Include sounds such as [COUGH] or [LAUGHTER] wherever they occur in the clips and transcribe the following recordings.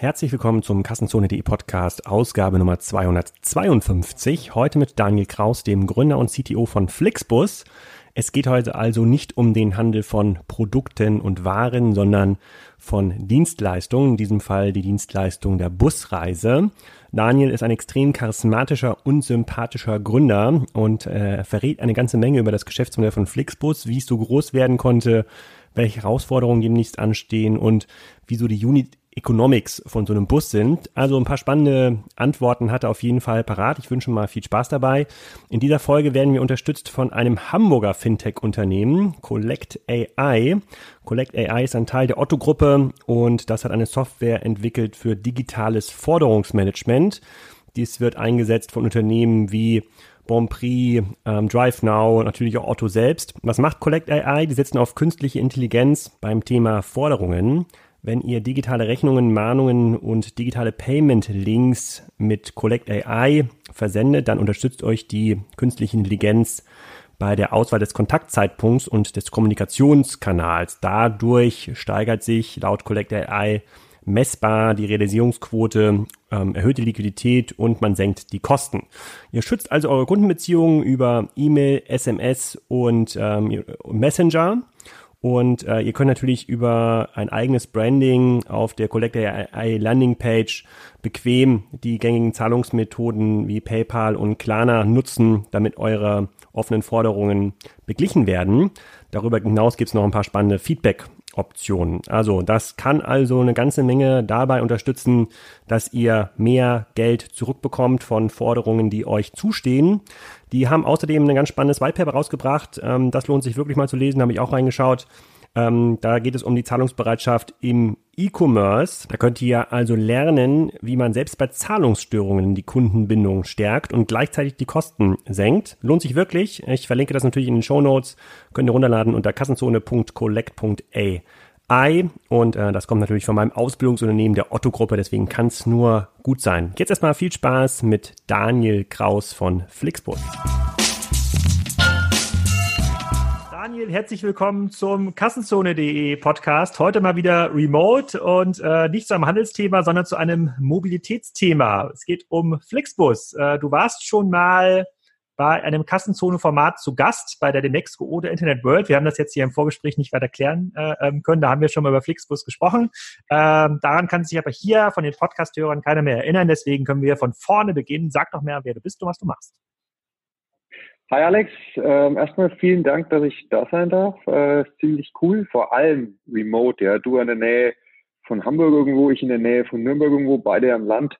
Herzlich willkommen zum Kassenzone.de Podcast, Ausgabe Nummer 252. Heute mit Daniel Kraus, dem Gründer und CTO von Flixbus. Es geht heute also nicht um den Handel von Produkten und Waren, sondern von Dienstleistungen, in diesem Fall die Dienstleistung der Busreise. Daniel ist ein extrem charismatischer und sympathischer Gründer und äh, verrät eine ganze Menge über das Geschäftsmodell von Flixbus, wie es so groß werden konnte, welche Herausforderungen demnächst anstehen und wieso die Unit Economics von so einem Bus sind. Also ein paar spannende Antworten hat er auf jeden Fall parat. Ich wünsche mal viel Spaß dabei. In dieser Folge werden wir unterstützt von einem Hamburger Fintech-Unternehmen, Collect AI. Collect AI ist ein Teil der Otto-Gruppe und das hat eine Software entwickelt für digitales Forderungsmanagement. Dies wird eingesetzt von Unternehmen wie Bonprix, ähm, DriveNow und natürlich auch Otto selbst. Was macht Collect AI? Die setzen auf künstliche Intelligenz beim Thema Forderungen. Wenn ihr digitale Rechnungen, Mahnungen und digitale Payment-Links mit Collect AI versendet, dann unterstützt euch die künstliche Intelligenz bei der Auswahl des Kontaktzeitpunkts und des Kommunikationskanals. Dadurch steigert sich laut Collect AI messbar die Realisierungsquote, ähm, erhöht die Liquidität und man senkt die Kosten. Ihr schützt also eure Kundenbeziehungen über E-Mail, SMS und ähm, Messenger und äh, ihr könnt natürlich über ein eigenes Branding auf der Collector AI Landing Page bequem die gängigen Zahlungsmethoden wie PayPal und Klarna nutzen, damit eure offenen Forderungen beglichen werden. Darüber hinaus gibt es noch ein paar spannende Feedback Optionen. Also das kann also eine ganze Menge dabei unterstützen, dass ihr mehr Geld zurückbekommt von Forderungen, die euch zustehen. Die haben außerdem ein ganz spannendes Whitepaper rausgebracht. Ähm, das lohnt sich wirklich mal zu lesen, habe ich auch reingeschaut. Ähm, da geht es um die Zahlungsbereitschaft im E-Commerce. Da könnt ihr also lernen, wie man selbst bei Zahlungsstörungen die Kundenbindung stärkt und gleichzeitig die Kosten senkt. Lohnt sich wirklich. Ich verlinke das natürlich in den Show Notes. Könnt ihr runterladen unter kassenzone.collect.ai. Und äh, das kommt natürlich von meinem Ausbildungsunternehmen der Otto-Gruppe. Deswegen kann es nur gut sein. Jetzt erstmal viel Spaß mit Daniel Kraus von Flixbus. Daniel, herzlich willkommen zum Kassenzone.de Podcast. Heute mal wieder remote und äh, nicht zu einem Handelsthema, sondern zu einem Mobilitätsthema. Es geht um Flixbus. Äh, du warst schon mal bei einem Kassenzone-Format zu Gast bei der Demexco oder Internet World. Wir haben das jetzt hier im Vorgespräch nicht weiter klären äh, ähm, können. Da haben wir schon mal über Flixbus gesprochen. Ähm, daran kann sich aber hier von den Podcast-Hörern keiner mehr erinnern. Deswegen können wir von vorne beginnen. Sag doch mehr, wer du bist und was du machst. Hi Alex, ähm, erstmal vielen Dank, dass ich da sein darf. Äh, ziemlich cool, vor allem remote. Ja, du in der Nähe von Hamburg irgendwo, ich in der Nähe von Nürnberg irgendwo, beide am Land.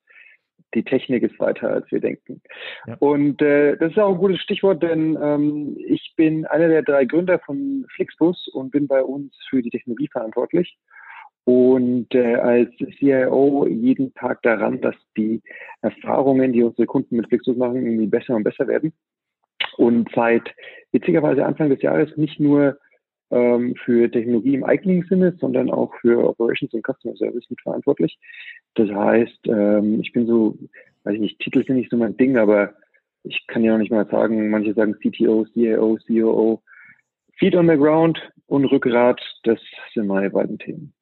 Die Technik ist weiter, als wir denken. Ja. Und äh, das ist auch ein gutes Stichwort, denn ähm, ich bin einer der drei Gründer von Flixbus und bin bei uns für die Technologie verantwortlich. Und äh, als CIO jeden Tag daran, dass die Erfahrungen, die unsere Kunden mit Flixbus machen, irgendwie besser und besser werden und seit witzigerweise Anfang des Jahres nicht nur ähm, für Technologie im eigentlichen Sinne, sondern auch für Operations und Customer Service mitverantwortlich. Das heißt, ähm, ich bin so, weiß ich nicht, Titel sind nicht so mein Ding, aber ich kann ja noch nicht mal sagen, manche sagen CTO, CIO, COO. Feet on the ground und Rückgrat, das sind meine beiden Themen.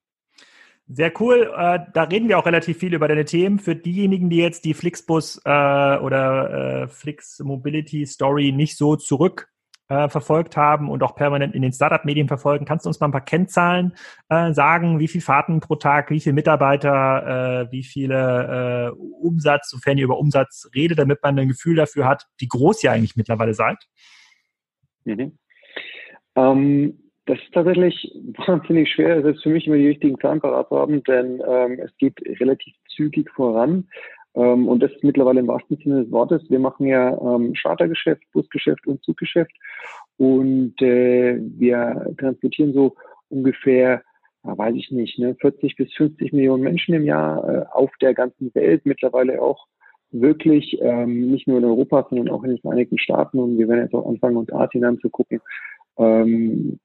Sehr cool. Äh, da reden wir auch relativ viel über deine Themen. Für diejenigen, die jetzt die Flixbus äh, oder äh, Flix Mobility Story nicht so zurück äh, verfolgt haben und auch permanent in den Startup-Medien verfolgen, kannst du uns mal ein paar Kennzahlen äh, sagen? Wie viele Fahrten pro Tag, wie viele Mitarbeiter, äh, wie viele äh, Umsatz, sofern ihr über Umsatz redet, damit man ein Gefühl dafür hat, wie groß ihr eigentlich mittlerweile seid? Mhm. Ähm das ist tatsächlich wahnsinnig schwer. Es ist für mich immer die richtigen Zahlen parat zu haben, denn ähm, es geht relativ zügig voran. Ähm, und das ist mittlerweile im wahrsten Sinne des Wortes. Wir machen ja ähm, Chartergeschäft, Busgeschäft und Zuggeschäft. Und äh, wir transportieren so ungefähr, ja, weiß ich nicht, ne, 40 bis 50 Millionen Menschen im Jahr äh, auf der ganzen Welt, mittlerweile auch wirklich ähm, nicht nur in Europa, sondern auch in den Vereinigten Staaten. Und wir werden jetzt auch anfangen, uns Asien anzugucken. Ähm,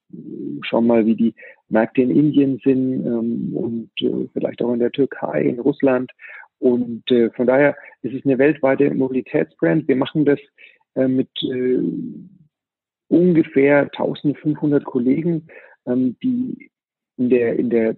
schauen mal, wie die Märkte in Indien sind ähm, und äh, vielleicht auch in der Türkei, in Russland. Und äh, von daher ist es eine weltweite Mobilitätsbrand. Wir machen das äh, mit äh, ungefähr 1500 Kollegen, ähm, die in der, in der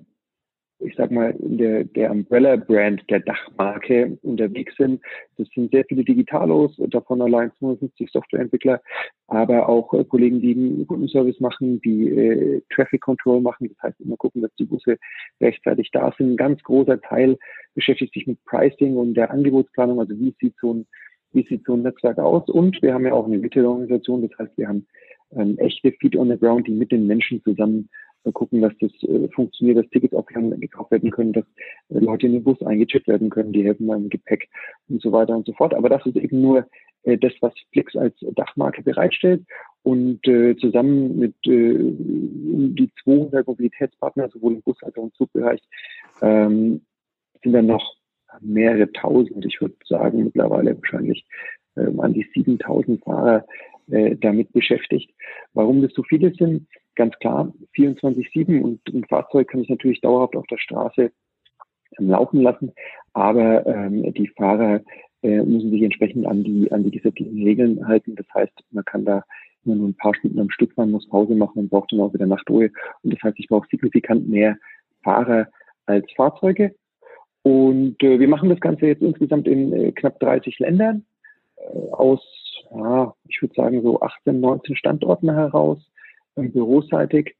ich sag mal, in der, der Umbrella-Brand der Dachmarke unterwegs sind. Das sind sehr viele Digitalos, davon allein 250 Softwareentwickler, aber auch äh, Kollegen, die einen Kundenservice machen, die äh, Traffic Control machen. Das heißt, immer gucken, dass die Busse rechtzeitig da sind. Ein ganz großer Teil beschäftigt sich mit Pricing und der Angebotsplanung. Also wie sieht so ein, wie sieht so ein Netzwerk aus? Und wir haben ja auch eine Retail-Organisation. Das heißt, wir haben ähm, echte Feet on the Ground, die mit den Menschen zusammen gucken, dass das äh, funktioniert, dass Tickets auch gekauft werden können, dass äh, Leute in den Bus eingechippt werden können, die helfen beim Gepäck und so weiter und so fort. Aber das ist eben nur äh, das, was Flix als Dachmarke bereitstellt und äh, zusammen mit äh, die 200 Mobilitätspartner, sowohl im Bus als auch im Zugbereich, ähm, sind dann noch mehrere tausend, ich würde sagen mittlerweile wahrscheinlich ähm, an die 7000 Fahrer äh, damit beschäftigt. Warum das so viele sind, ganz klar, 24-7 und ein Fahrzeug kann ich natürlich dauerhaft auf der Straße ähm, laufen lassen, aber ähm, die Fahrer äh, müssen sich entsprechend an die, an die gesetzlichen Regeln halten. Das heißt, man kann da immer nur ein paar Stunden am Stück fahren, muss Pause machen und braucht dann auch wieder Nachtruhe. Und das heißt, ich brauche signifikant mehr Fahrer als Fahrzeuge. Und äh, wir machen das Ganze jetzt insgesamt in äh, knapp 30 Ländern äh, aus, ja, ich würde sagen, so 18, 19 Standorten heraus büroseitig.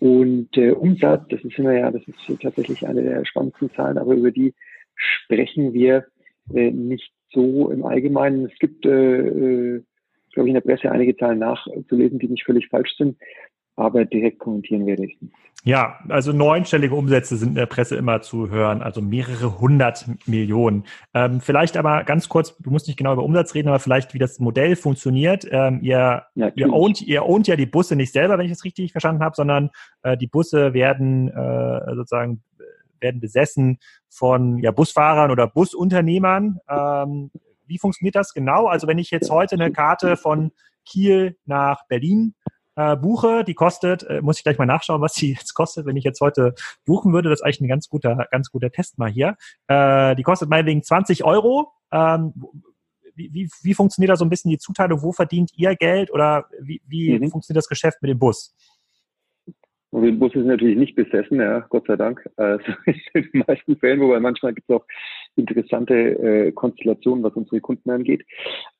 Und äh, Umsatz, das ist immer ja, das ist tatsächlich eine der spannendsten Zahlen, aber über die sprechen wir äh, nicht so im Allgemeinen. Es gibt, äh, äh, glaube ich, in der Presse einige Zahlen nachzulesen, die nicht völlig falsch sind aber direkt kommentieren werde ich nicht. Ja, also neunstellige Umsätze sind in der Presse immer zu hören, also mehrere hundert Millionen. Ähm, vielleicht aber ganz kurz, du musst nicht genau über Umsatz reden, aber vielleicht, wie das Modell funktioniert. Ähm, ihr, ja, ihr, ownt, ihr ownt ja die Busse nicht selber, wenn ich das richtig verstanden habe, sondern äh, die Busse werden äh, sozusagen werden besessen von ja, Busfahrern oder Busunternehmern. Ähm, wie funktioniert das genau? Also wenn ich jetzt heute eine Karte von Kiel nach Berlin äh, buche, die kostet, äh, muss ich gleich mal nachschauen, was die [LAUGHS] jetzt kostet, wenn ich jetzt heute buchen würde. Das ist eigentlich ein ganz guter, ganz guter Test mal hier. Äh, die kostet meinetwegen 20 Euro. Ähm, wie, wie, wie funktioniert da so ein bisschen die Zuteilung? Wo verdient ihr Geld oder wie, wie mhm. funktioniert das Geschäft mit dem Bus? Und der Bus ist natürlich nicht besessen, ja, Gott sei Dank. Also [LAUGHS] in den meisten Fällen, wobei manchmal gibt es auch interessante äh, Konstellationen, was unsere Kunden angeht.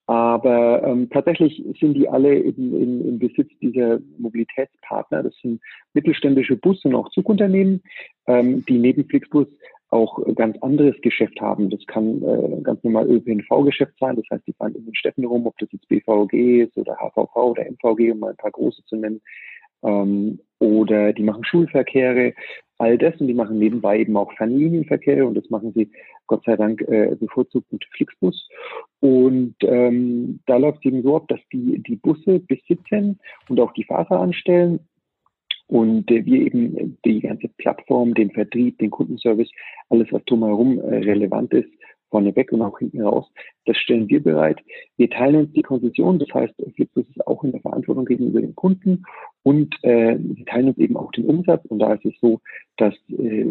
Aber ähm, tatsächlich sind die alle in, in, in Besitz dieser Mobilitätspartner. Das sind mittelständische Bus- und auch Zugunternehmen, ähm, die neben Flixbus auch ganz anderes Geschäft haben. Das kann äh, ganz normal ÖPNV-Geschäft sein. Das heißt, die fahren in den Städten rum, ob das jetzt BVG ist oder HVV oder MVG, um mal ein paar große zu nennen. Ähm, oder die machen Schulverkehre, all das. Und die machen nebenbei eben auch Fernlinienverkehre. Und das machen sie Gott sei Dank äh, bevorzugt mit Flixbus. Und ähm, da läuft es eben so ab, dass die die Busse besitzen und auch die Fahrer anstellen. Und äh, wir eben die ganze Plattform, den Vertrieb, den Kundenservice, alles was drumherum äh, relevant ist, vorneweg und auch hinten raus. Das stellen wir bereit. Wir teilen uns die Konzession, das heißt, Flixbus ist auch in der Verantwortung gegenüber den Kunden und äh, wir teilen uns eben auch den Umsatz. Und da ist es so, dass äh,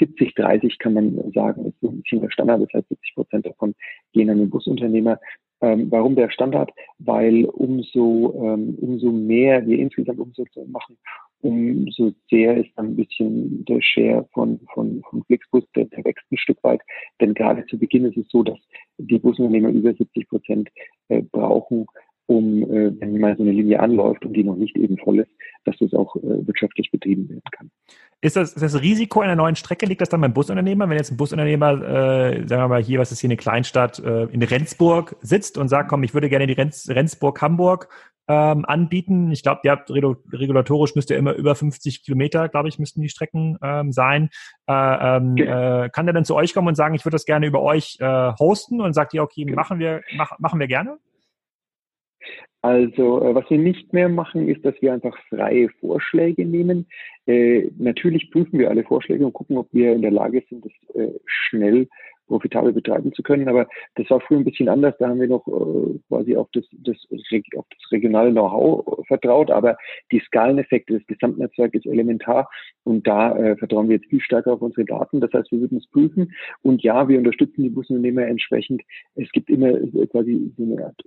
70, 30 kann man sagen, ist so ein bisschen der Standard. Das heißt, 70 Prozent davon gehen an den Busunternehmer. Ähm, warum der Standard? Weil umso, ähm, umso mehr wir insgesamt Umsatz machen, umso sehr ist dann ein bisschen der Share von, von, von Flixbus, der, der wächst ein Stück weit. Denn gerade zu Beginn ist es so, dass die Busunternehmer über 70 Prozent äh, brauchen, um, äh, wenn mal so eine Linie anläuft und die noch nicht eben voll ist, dass das auch äh, wirtschaftlich betrieben werden kann. Ist das, ist das Risiko einer neuen Strecke, liegt das dann beim Busunternehmer? Wenn jetzt ein Busunternehmer, äh, sagen wir mal hier, was ist hier eine Kleinstadt, äh, in Rendsburg sitzt und sagt, komm, ich würde gerne die Rendsburg-Hamburg ähm, anbieten. Ich glaube, ihr habt regulatorisch müsst ihr immer über 50 Kilometer, glaube ich, müssten die Strecken ähm, sein. Äh, ähm, äh, kann der dann zu euch kommen und sagen, ich würde das gerne über euch äh, hosten und sagt ihr, okay, machen wir, mach, machen wir gerne? Also äh, was wir nicht mehr machen, ist, dass wir einfach freie Vorschläge nehmen. Äh, natürlich prüfen wir alle Vorschläge und gucken, ob wir in der Lage sind, das äh, schnell profitabel betreiben zu können. Aber das war früher ein bisschen anders. Da haben wir noch äh, quasi auf das, das, auf das regionale Know-how vertraut. Aber die Skaleneffekte des Gesamtnetzwerks ist elementar. Und da äh, vertrauen wir jetzt viel stärker auf unsere Daten. Das heißt, wir würden es prüfen. Und ja, wir unterstützen die Busunternehmer entsprechend. Es gibt immer äh, quasi so eine Art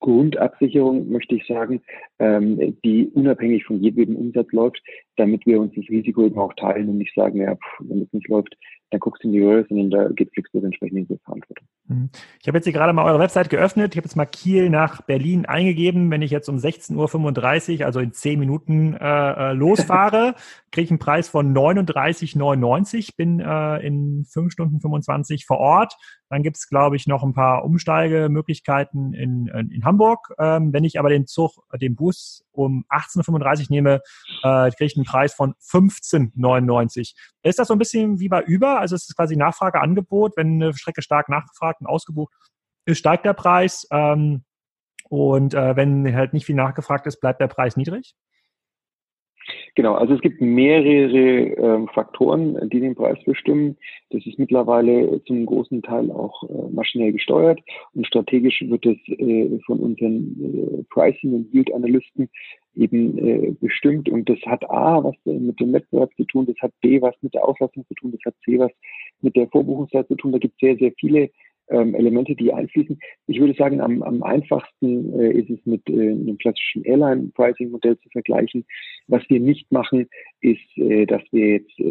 Grundabsicherung, möchte ich sagen, ähm, die unabhängig von jedem Umsatz läuft, damit wir uns das Risiko eben auch teilen und nicht sagen, ja, pff, wenn es nicht läuft, dann guckst du in die Röhre, sondern da geht Flixbus entsprechend in die Verantwortung. Mhm. Ich habe jetzt hier gerade mal eure Website geöffnet. Ich habe jetzt mal Kiel nach Berlin eingegeben. Wenn ich jetzt um 16.35 Uhr, also in 10 Minuten äh, äh losfahre, [LAUGHS] kriege ich einen Preis von 39,99, bin äh, in 5 Stunden 25 vor Ort. Dann gibt es, glaube ich, noch ein paar Umsteigemöglichkeiten in, in, in Hamburg. Ähm, wenn ich aber den Zug, den Bus um 18.35 Uhr nehme, äh, kriege ich einen Preis von 15,99. Ist das so ein bisschen wie bei Uber? Also es ist quasi Nachfrage, Angebot. Wenn eine Strecke stark nachgefragt und ausgebucht ist, steigt der Preis. Ähm, und äh, wenn halt nicht viel nachgefragt ist, bleibt der Preis niedrig? Genau, also es gibt mehrere ähm, Faktoren, die den Preis bestimmen. Das ist mittlerweile zum großen Teil auch äh, maschinell gesteuert und strategisch wird es äh, von unseren äh, Pricing- und Yield-Analysten eben äh, bestimmt und das hat A was mit dem Wettbewerb zu tun, das hat B was mit der Auslastung zu tun, das hat C was mit der Vorbuchungszeit zu tun. Da gibt es sehr, sehr viele ähm, Elemente, die einfließen. Ich würde sagen, am, am einfachsten äh, ist es mit äh, einem klassischen Airline-Pricing-Modell zu vergleichen. Was wir nicht machen, ist, äh, dass wir jetzt äh,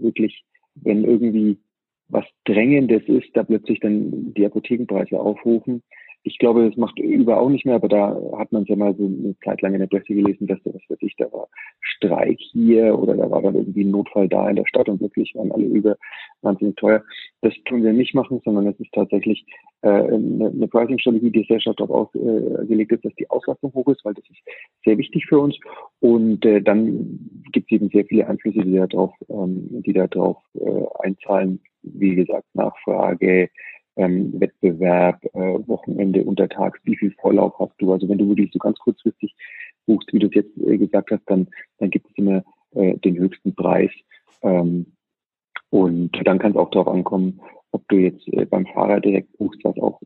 wirklich, wenn irgendwie was Drängendes ist, da plötzlich dann die Apothekenpreise aufrufen ich glaube, das macht Uber auch nicht mehr, aber da hat man es ja mal so eine Zeit lang in der Presse gelesen, dass da was weiß ich, da war Streik hier oder da war dann irgendwie ein Notfall da in der Stadt und wirklich waren alle Uber wahnsinnig teuer. Das tun wir nicht machen, sondern es ist tatsächlich äh, eine, eine Pricing-Strategie, die sehr stark darauf ausgelegt ist, dass die Auslastung hoch ist, weil das ist sehr wichtig für uns. Und äh, dann gibt es eben sehr viele Einflüsse, die da drauf, ähm, die da drauf äh, einzahlen. Wie gesagt, Nachfrage, ähm, Wettbewerb, äh, Wochenende, untertags, wie viel Vorlauf hast du? Also wenn du wirklich so ganz kurzfristig buchst, wie du es jetzt äh, gesagt hast, dann, dann gibt es immer äh, den höchsten Preis. Ähm, und dann kann es auch darauf ankommen, ob du jetzt äh, beim Fahrer direkt buchst, was auch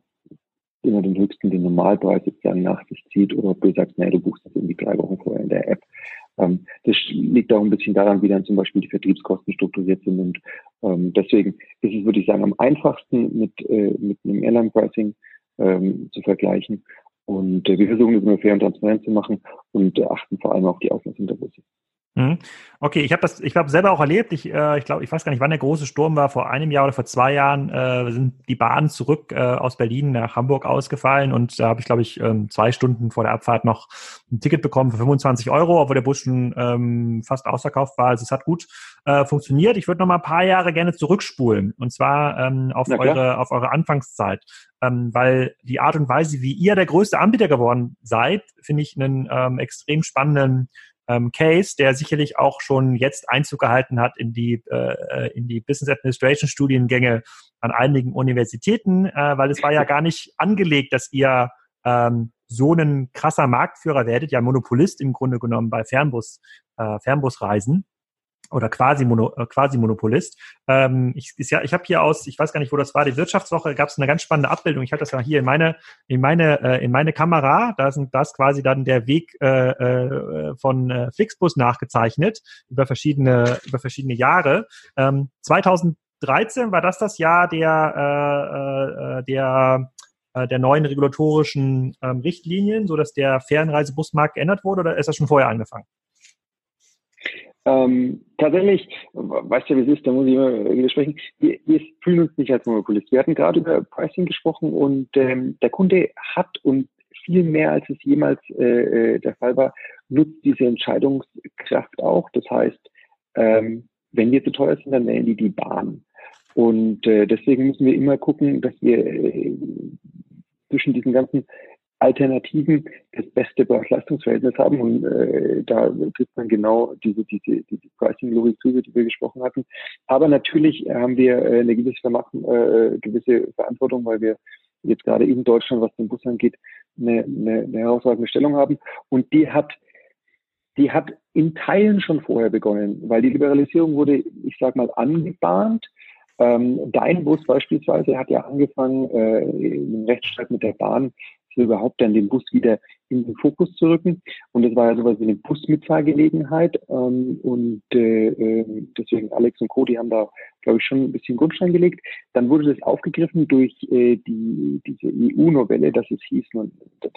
immer den höchsten, den Normalpreis sozusagen nach sich zieht, oder ob du sagst, naja, du buchst das irgendwie drei Wochen vorher in der App. Ähm, das liegt auch ein bisschen daran, wie dann zum Beispiel die Vertriebskosten strukturiert sind. Und ähm, deswegen ist es, würde ich sagen, am einfachsten mit, äh, mit einem Airline-Pricing ähm, zu vergleichen. Und äh, wir versuchen das immer fair und transparent zu machen und äh, achten vor allem auf die Auslastung der Busse. Mhm. Okay, ich habe das, ich glaube, selber auch erlebt. Ich, äh, ich glaube, ich weiß gar nicht, wann der große Sturm war. Vor einem Jahr oder vor zwei Jahren äh, sind die Bahnen zurück äh, aus Berlin nach Hamburg ausgefallen und da habe ich, glaube ich, ähm, zwei Stunden vor der Abfahrt noch ein Ticket bekommen für 25 Euro, obwohl der Bus schon ähm, fast ausverkauft war. Also es hat gut äh, funktioniert. Ich würde noch mal ein paar Jahre gerne zurückspulen und zwar ähm, auf eure auf eure Anfangszeit, ähm, weil die Art und Weise, wie ihr der größte Anbieter geworden seid, finde ich einen ähm, extrem spannenden ähm, Case, der sicherlich auch schon jetzt Einzug gehalten hat in die, äh, in die Business Administration Studiengänge an einigen Universitäten, äh, weil es war ja gar nicht angelegt, dass ihr ähm, so ein krasser Marktführer werdet, ja Monopolist im Grunde genommen bei Fernbus, äh, Fernbusreisen oder quasi, Mono, äh, quasi Monopolist. Ähm, ich ist ja, ich habe hier aus, ich weiß gar nicht, wo das war, die Wirtschaftswoche gab es eine ganz spannende Abbildung. Ich habe das ja hier in meine, in meine, äh, in meine Kamera. Da sind das quasi dann der Weg äh, äh, von äh, Flixbus nachgezeichnet über verschiedene, über verschiedene Jahre. Ähm, 2013 war das das Jahr der, äh, äh, der der neuen regulatorischen ähm, Richtlinien, so dass der Fernreisebusmarkt geändert wurde, oder ist das schon vorher angefangen? Ähm, tatsächlich, weißt du, wie es ist, da muss ich immer widersprechen, wir, wir fühlen uns nicht als Monopolist. Wir hatten gerade über Pricing gesprochen und ähm, der Kunde hat und viel mehr, als es jemals äh, äh, der Fall war, nutzt diese Entscheidungskraft auch. Das heißt, ähm, wenn wir zu teuer sind, dann wählen die die Bahn. Und äh, deswegen müssen wir immer gucken, dass wir äh, zwischen diesen ganzen Alternativen das beste Preis-Leistungsverhältnis haben und äh, da trifft man genau diese, diese, diese Pricing-Logik zu, die wir gesprochen hatten. Aber natürlich haben wir äh, eine gewisse, äh, gewisse Verantwortung, weil wir jetzt gerade in Deutschland, was den Bus angeht, eine, eine, eine herausragende Stellung haben und die hat die hat in Teilen schon vorher begonnen, weil die Liberalisierung wurde, ich sag mal, angebahnt. Ähm, Dein Bus beispielsweise hat ja angefangen, äh, im Rechtsstreit mit der Bahn überhaupt dann den Bus wieder in den Fokus zu rücken. Und das war ja sowas wie eine Busmitfahrgelegenheit. Ähm, und äh, ähm, deswegen Alex und Cody haben da, glaube ich, schon ein bisschen Grundstein gelegt. Dann wurde das aufgegriffen durch äh, die, diese EU-Novelle, dass es hieß, man, der,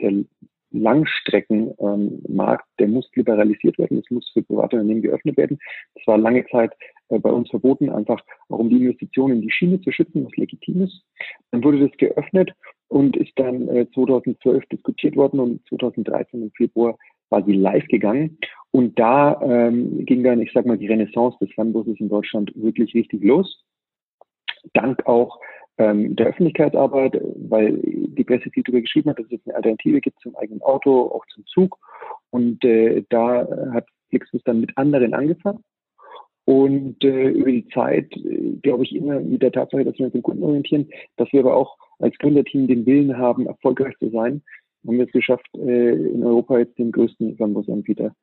der Langstreckenmarkt, ähm, der muss liberalisiert werden, es muss für private Unternehmen geöffnet werden. Das war lange Zeit äh, bei uns verboten, einfach auch um die Investitionen in die Schiene zu schützen, was legitim ist. Dann wurde das geöffnet und ist dann äh, 2012 diskutiert worden und 2013 im Februar war sie live gegangen. Und da ähm, ging dann, ich sag mal, die Renaissance des Fernbusses in Deutschland wirklich richtig los. Dank auch ähm, der Öffentlichkeitsarbeit, weil die Presse viel darüber geschrieben hat, dass es eine Alternative gibt zum eigenen Auto, auch zum Zug. Und äh, da hat Flixbus dann mit anderen angefangen. Und äh, über die Zeit, äh, glaube ich, immer mit der Tatsache, dass wir uns den Kunden orientieren, dass wir aber auch als Gründerteam den Willen haben, erfolgreich zu sein, haben wir es geschafft, äh, in Europa jetzt den größten Fernbusanbieter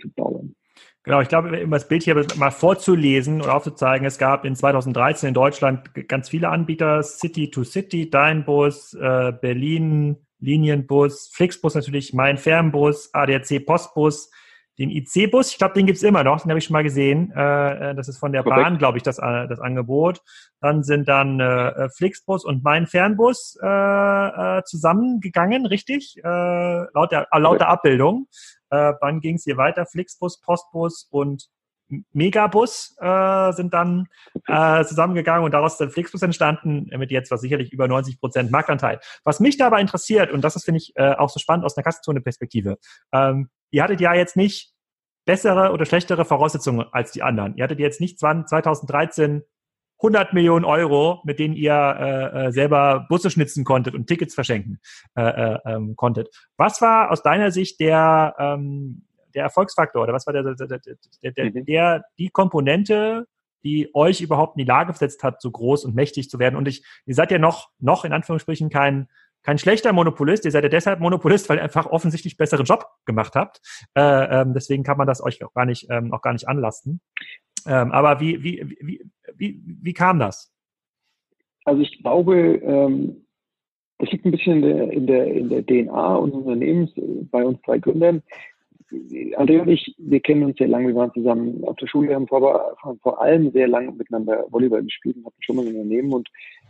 zu bauen. Genau, ich glaube, um das Bild hier mal vorzulesen oder aufzuzeigen, es gab in 2013 in Deutschland ganz viele Anbieter, City to City, Deinbus, äh, Berlin, Linienbus, Flixbus natürlich, Mein Fernbus, ADAC Postbus, den IC-Bus, ich glaube, den gibt's immer noch, den habe ich schon mal gesehen. Äh, äh das ist von der Bahn, glaube ich, das, äh, das Angebot. Dann sind dann äh, äh, Flixbus und mein Fernbus äh, äh, zusammengegangen, richtig? Äh, laut, der, äh, laut der Abbildung. Äh, dann ging es hier weiter, Flixbus, Postbus und Megabus äh, sind dann äh, zusammengegangen und daraus ist dann Flixbus entstanden, mit jetzt was sicherlich über 90 Prozent Marktanteil. Was mich dabei interessiert, und das ist, finde ich, äh, auch so spannend aus einer Kassenzone-Perspektive, ähm, ihr hattet ja jetzt nicht bessere oder schlechtere Voraussetzungen als die anderen. Ihr hattet jetzt nicht 2013 100 Millionen Euro, mit denen ihr äh, äh, selber Busse schnitzen konntet und Tickets verschenken äh, äh, ähm, konntet. Was war aus deiner Sicht der, ähm, der Erfolgsfaktor oder was war der, der, der, der, mhm. die Komponente, die euch überhaupt in die Lage versetzt hat, so groß und mächtig zu werden? Und ich, ihr seid ja noch, noch in Anführungsstrichen kein kein schlechter Monopolist, ihr seid ja deshalb Monopolist, weil ihr einfach offensichtlich besseren Job gemacht habt. Äh, ähm, deswegen kann man das euch auch gar nicht, ähm, auch gar nicht anlasten. Ähm, aber wie, wie, wie, wie, wie kam das? Also ich glaube, ähm, das liegt ein bisschen in der, in der, in der DNA unseres Unternehmens bei uns drei Gründern. André und ich, wir kennen uns sehr lange, wir waren zusammen auf der Schule, haben vor, vor allem sehr lange miteinander Volleyball gespielt und hatten schon mal ein Unternehmen. Und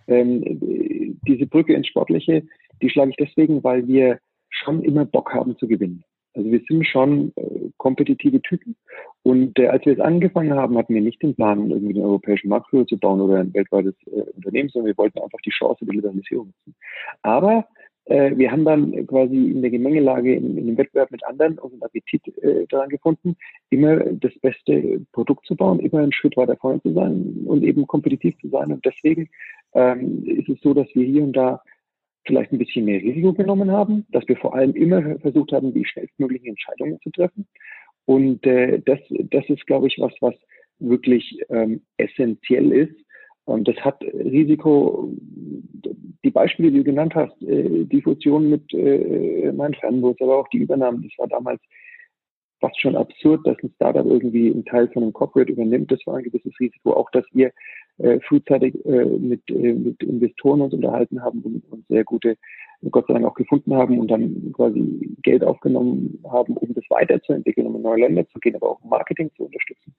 ähm, diese Brücke ins Sportliche, die schlage ich deswegen, weil wir schon immer Bock haben zu gewinnen. Also wir sind schon äh, kompetitive Typen. Und äh, als wir es angefangen haben, hatten wir nicht den Plan, irgendwie den europäischen Marktführer zu bauen oder ein weltweites äh, Unternehmen, sondern wir wollten einfach die Chance der Liberalisierung nutzen. Aber wir haben dann quasi in der Gemengelage, in, in dem Wettbewerb mit anderen unseren Appetit äh, daran gefunden, immer das beste Produkt zu bauen, immer einen Schritt weiter vorne zu sein und eben kompetitiv zu sein. Und deswegen ähm, ist es so, dass wir hier und da vielleicht ein bisschen mehr Risiko genommen haben, dass wir vor allem immer versucht haben, die schnellstmöglichen Entscheidungen zu treffen. Und äh, das, das ist, glaube ich, was, was wirklich ähm, essentiell ist. Und das hat Risiko, die Beispiele, die du genannt hast, äh, die Fusion mit äh, meinem Fernbus, aber auch die Übernahmen, das war damals fast schon absurd, dass ein Startup irgendwie einen Teil von einem Corporate übernimmt. Das war ein gewisses Risiko. Auch, dass wir äh, frühzeitig äh, mit, äh, mit Investoren uns unterhalten haben und sehr gute, Gott sei Dank auch gefunden haben und dann quasi Geld aufgenommen haben, um das weiterzuentwickeln, um in neue Länder zu gehen, aber auch Marketing zu unterstützen.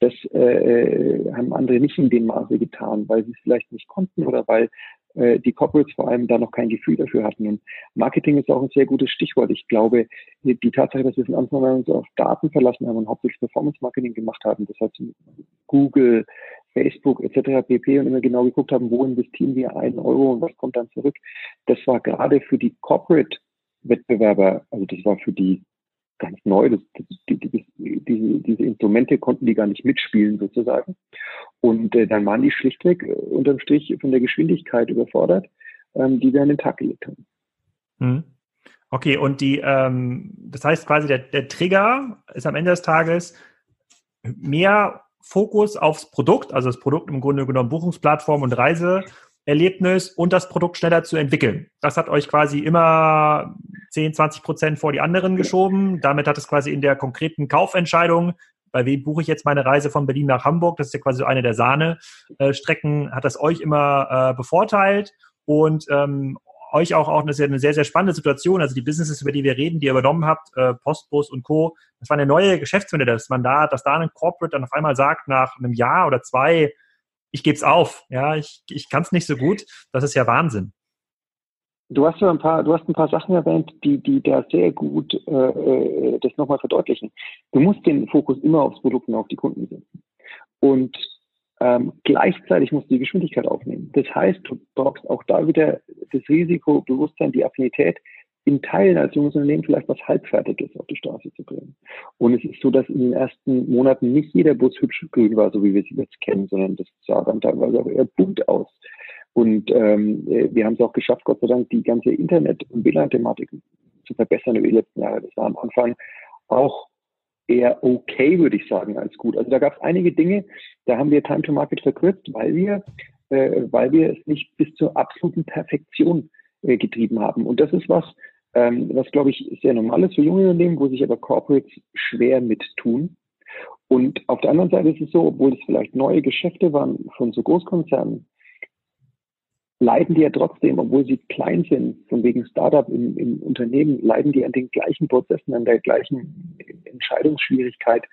Das äh, haben andere nicht in dem Maße getan, weil sie es vielleicht nicht konnten oder weil äh, die Corporates vor allem da noch kein Gefühl dafür hatten. Und Marketing ist auch ein sehr gutes Stichwort. Ich glaube, die Tatsache, dass wir von Anfang an uns auf Daten verlassen haben und hauptsächlich Performance Marketing gemacht haben, das heißt Google, Facebook etc. pp. und immer genau geguckt haben, wo investieren wir einen Euro und was kommt dann zurück. Das war gerade für die Corporate Wettbewerber, also das war für die ganz neu. Das, das, die, die, diese, diese Instrumente konnten die gar nicht mitspielen sozusagen. Und äh, dann waren die schlichtweg äh, unterm Strich von der Geschwindigkeit überfordert, ähm, die wir an den Tag gelegt haben. Hm. Okay, und die, ähm, das heißt quasi, der, der Trigger ist am Ende des Tages mehr Fokus aufs Produkt, also das Produkt im Grunde genommen Buchungsplattform und Reiseerlebnis und das Produkt schneller zu entwickeln. Das hat euch quasi immer 10, 20 Prozent vor die anderen geschoben. Damit hat es quasi in der konkreten Kaufentscheidung, bei wem buche ich jetzt meine Reise von Berlin nach Hamburg, das ist ja quasi eine der Sahne-Strecken, hat das euch immer äh, bevorteilt. Und ähm, euch auch, auch eine sehr, eine sehr, sehr spannende Situation. Also die Businesses, über die wir reden, die ihr übernommen habt, äh, Postbus und Co., das war eine neue Geschäftsmodell, dass man da, dass da ein Corporate dann auf einmal sagt, nach einem Jahr oder zwei, ich gebe es auf, ja, ich, ich kann es nicht so gut. Das ist ja Wahnsinn. Du hast ja ein paar, du hast ein paar Sachen erwähnt, die, die da sehr gut äh, äh das nochmal verdeutlichen. Du musst den Fokus immer aufs Produkt und auf die Kunden setzen. Und ähm, gleichzeitig musst du die Geschwindigkeit aufnehmen. Das heißt, du brauchst auch da wieder das Risikobewusstsein, die Affinität, in Teilen als junges Unternehmen vielleicht was Halbfertiges auf die Straße zu bringen. Und es ist so, dass in den ersten Monaten nicht jeder Bus hübsch grün war, so wie wir es jetzt kennen, sondern das sah dann teilweise auch eher bunt aus. Und ähm, wir haben es auch geschafft, Gott sei Dank, die ganze Internet- und WLAN-Thematik zu verbessern über die letzten Jahre. Das war am Anfang auch eher okay, würde ich sagen, als gut. Also da gab es einige Dinge, da haben wir Time to Market verkürzt, weil wir, äh, weil wir es nicht bis zur absoluten Perfektion äh, getrieben haben. Und das ist was, ähm, was glaube ich sehr normal ist für junge Unternehmen, wo sich aber Corporates schwer mit tun. Und auf der anderen Seite ist es so, obwohl es vielleicht neue Geschäfte waren von so Großkonzernen, leiden die ja trotzdem, obwohl sie klein sind, von wegen Startup im, im Unternehmen, leiden die an den gleichen Prozessen, an der gleichen Entscheidungsschwierigkeit,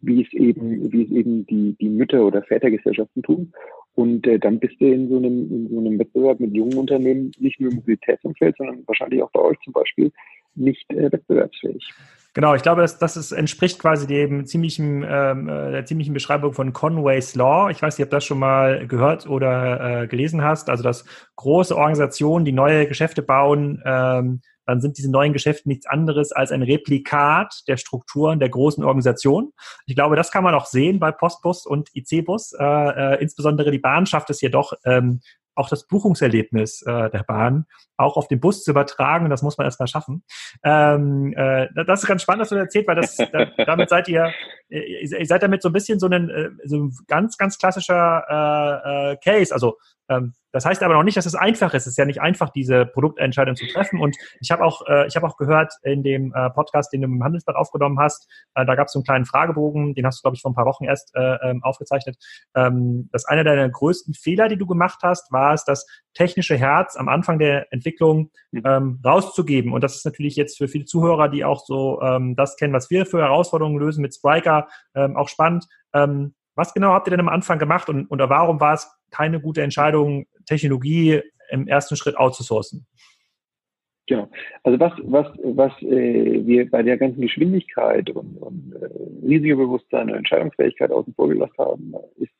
wie es eben, wie es eben die, die Mütter- oder Vätergesellschaften tun. Und äh, dann bist du in so, einem, in so einem Wettbewerb mit jungen Unternehmen nicht nur im Mobilitätsumfeld, sondern wahrscheinlich auch bei euch zum Beispiel nicht äh, wettbewerbsfähig. Genau, ich glaube, das, das ist, entspricht quasi dem ziemlichen, ähm, äh, der ziemlichen Beschreibung von Conway's Law. Ich weiß nicht, ob das schon mal gehört oder äh, gelesen hast. Also, dass große Organisationen, die neue Geschäfte bauen, ähm, dann sind diese neuen Geschäfte nichts anderes als ein Replikat der Strukturen der großen Organisation. Ich glaube, das kann man auch sehen bei Postbus und IC-Bus. Äh, äh, insbesondere die Bahn schafft es jedoch, ähm, auch das Buchungserlebnis äh, der Bahn auch auf den Bus zu übertragen. Das muss man erstmal schaffen. Ähm, äh, das ist ganz spannend, was du erzählt, weil das, da, damit seid ihr, ihr seid damit so ein bisschen so ein, äh, so ein ganz, ganz klassischer äh, äh, Case. Also ähm, das heißt aber noch nicht, dass es einfach ist. Es ist ja nicht einfach, diese Produktentscheidung zu treffen. Und ich habe auch, äh, ich habe auch gehört in dem äh, Podcast, den du im Handelsblatt aufgenommen hast, äh, da gab es so einen kleinen Fragebogen, den hast du, glaube ich, vor ein paar Wochen erst äh, ähm, aufgezeichnet, ähm, dass einer deiner größten Fehler, die du gemacht hast, war es, das technische Herz am Anfang der Entwicklung mhm. ähm, rauszugeben. Und das ist natürlich jetzt für viele Zuhörer, die auch so ähm, das kennen, was wir für Herausforderungen lösen mit Spriker, ähm, auch spannend. Ähm, was genau habt ihr denn am Anfang gemacht und, und warum war es keine gute Entscheidung, Technologie im ersten Schritt outzusourcen? Genau. Also was, was, was äh, wir bei der ganzen Geschwindigkeit und, und äh, Risikobewusstsein und Entscheidungsfähigkeit außen vor gelassen haben, ist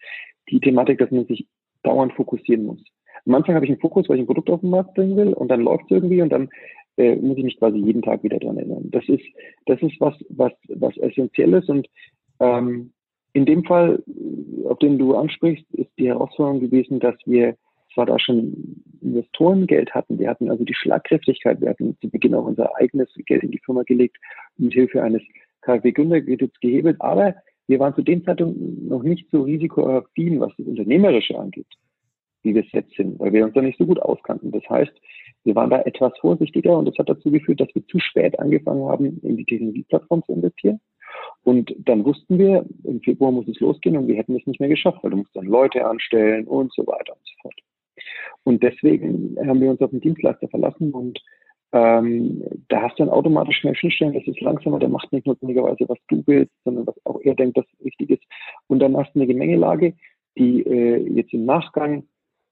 die Thematik, dass man sich dauernd fokussieren muss. Am Anfang habe ich einen Fokus, weil ich ein Produkt auf den Markt bringen will und dann läuft es irgendwie und dann äh, muss ich mich quasi jeden Tag wieder dran erinnern. Das ist, das ist was, was, was essentiell ist und ähm, in dem Fall, auf den du ansprichst, ist die Herausforderung gewesen, dass wir zwar da schon Investorengeld hatten, wir hatten also die Schlagkräftigkeit, wir hatten zu Beginn auch unser eigenes Geld in die Firma gelegt mit Hilfe eines KfW-Gründerkredits gehebelt, aber wir waren zu dem Zeitpunkt noch nicht so risikoaffin, was das Unternehmerische angeht, wie wir es jetzt sind, weil wir uns da nicht so gut auskannten. Das heißt, wir waren da etwas vorsichtiger und das hat dazu geführt, dass wir zu spät angefangen haben, in die Technologieplattform zu investieren. Und dann wussten wir, im Februar muss es losgehen und wir hätten es nicht mehr geschafft, weil du musst dann Leute anstellen und so weiter und so fort. Und deswegen haben wir uns auf den Dienstleister verlassen und ähm, da hast du dann automatisch mehr Schnittstellen, das ist langsamer, der macht nicht notwendigerweise, was du willst, sondern was auch er denkt, dass richtig ist. Und dann hast du eine Gemengelage, die äh, jetzt im Nachgang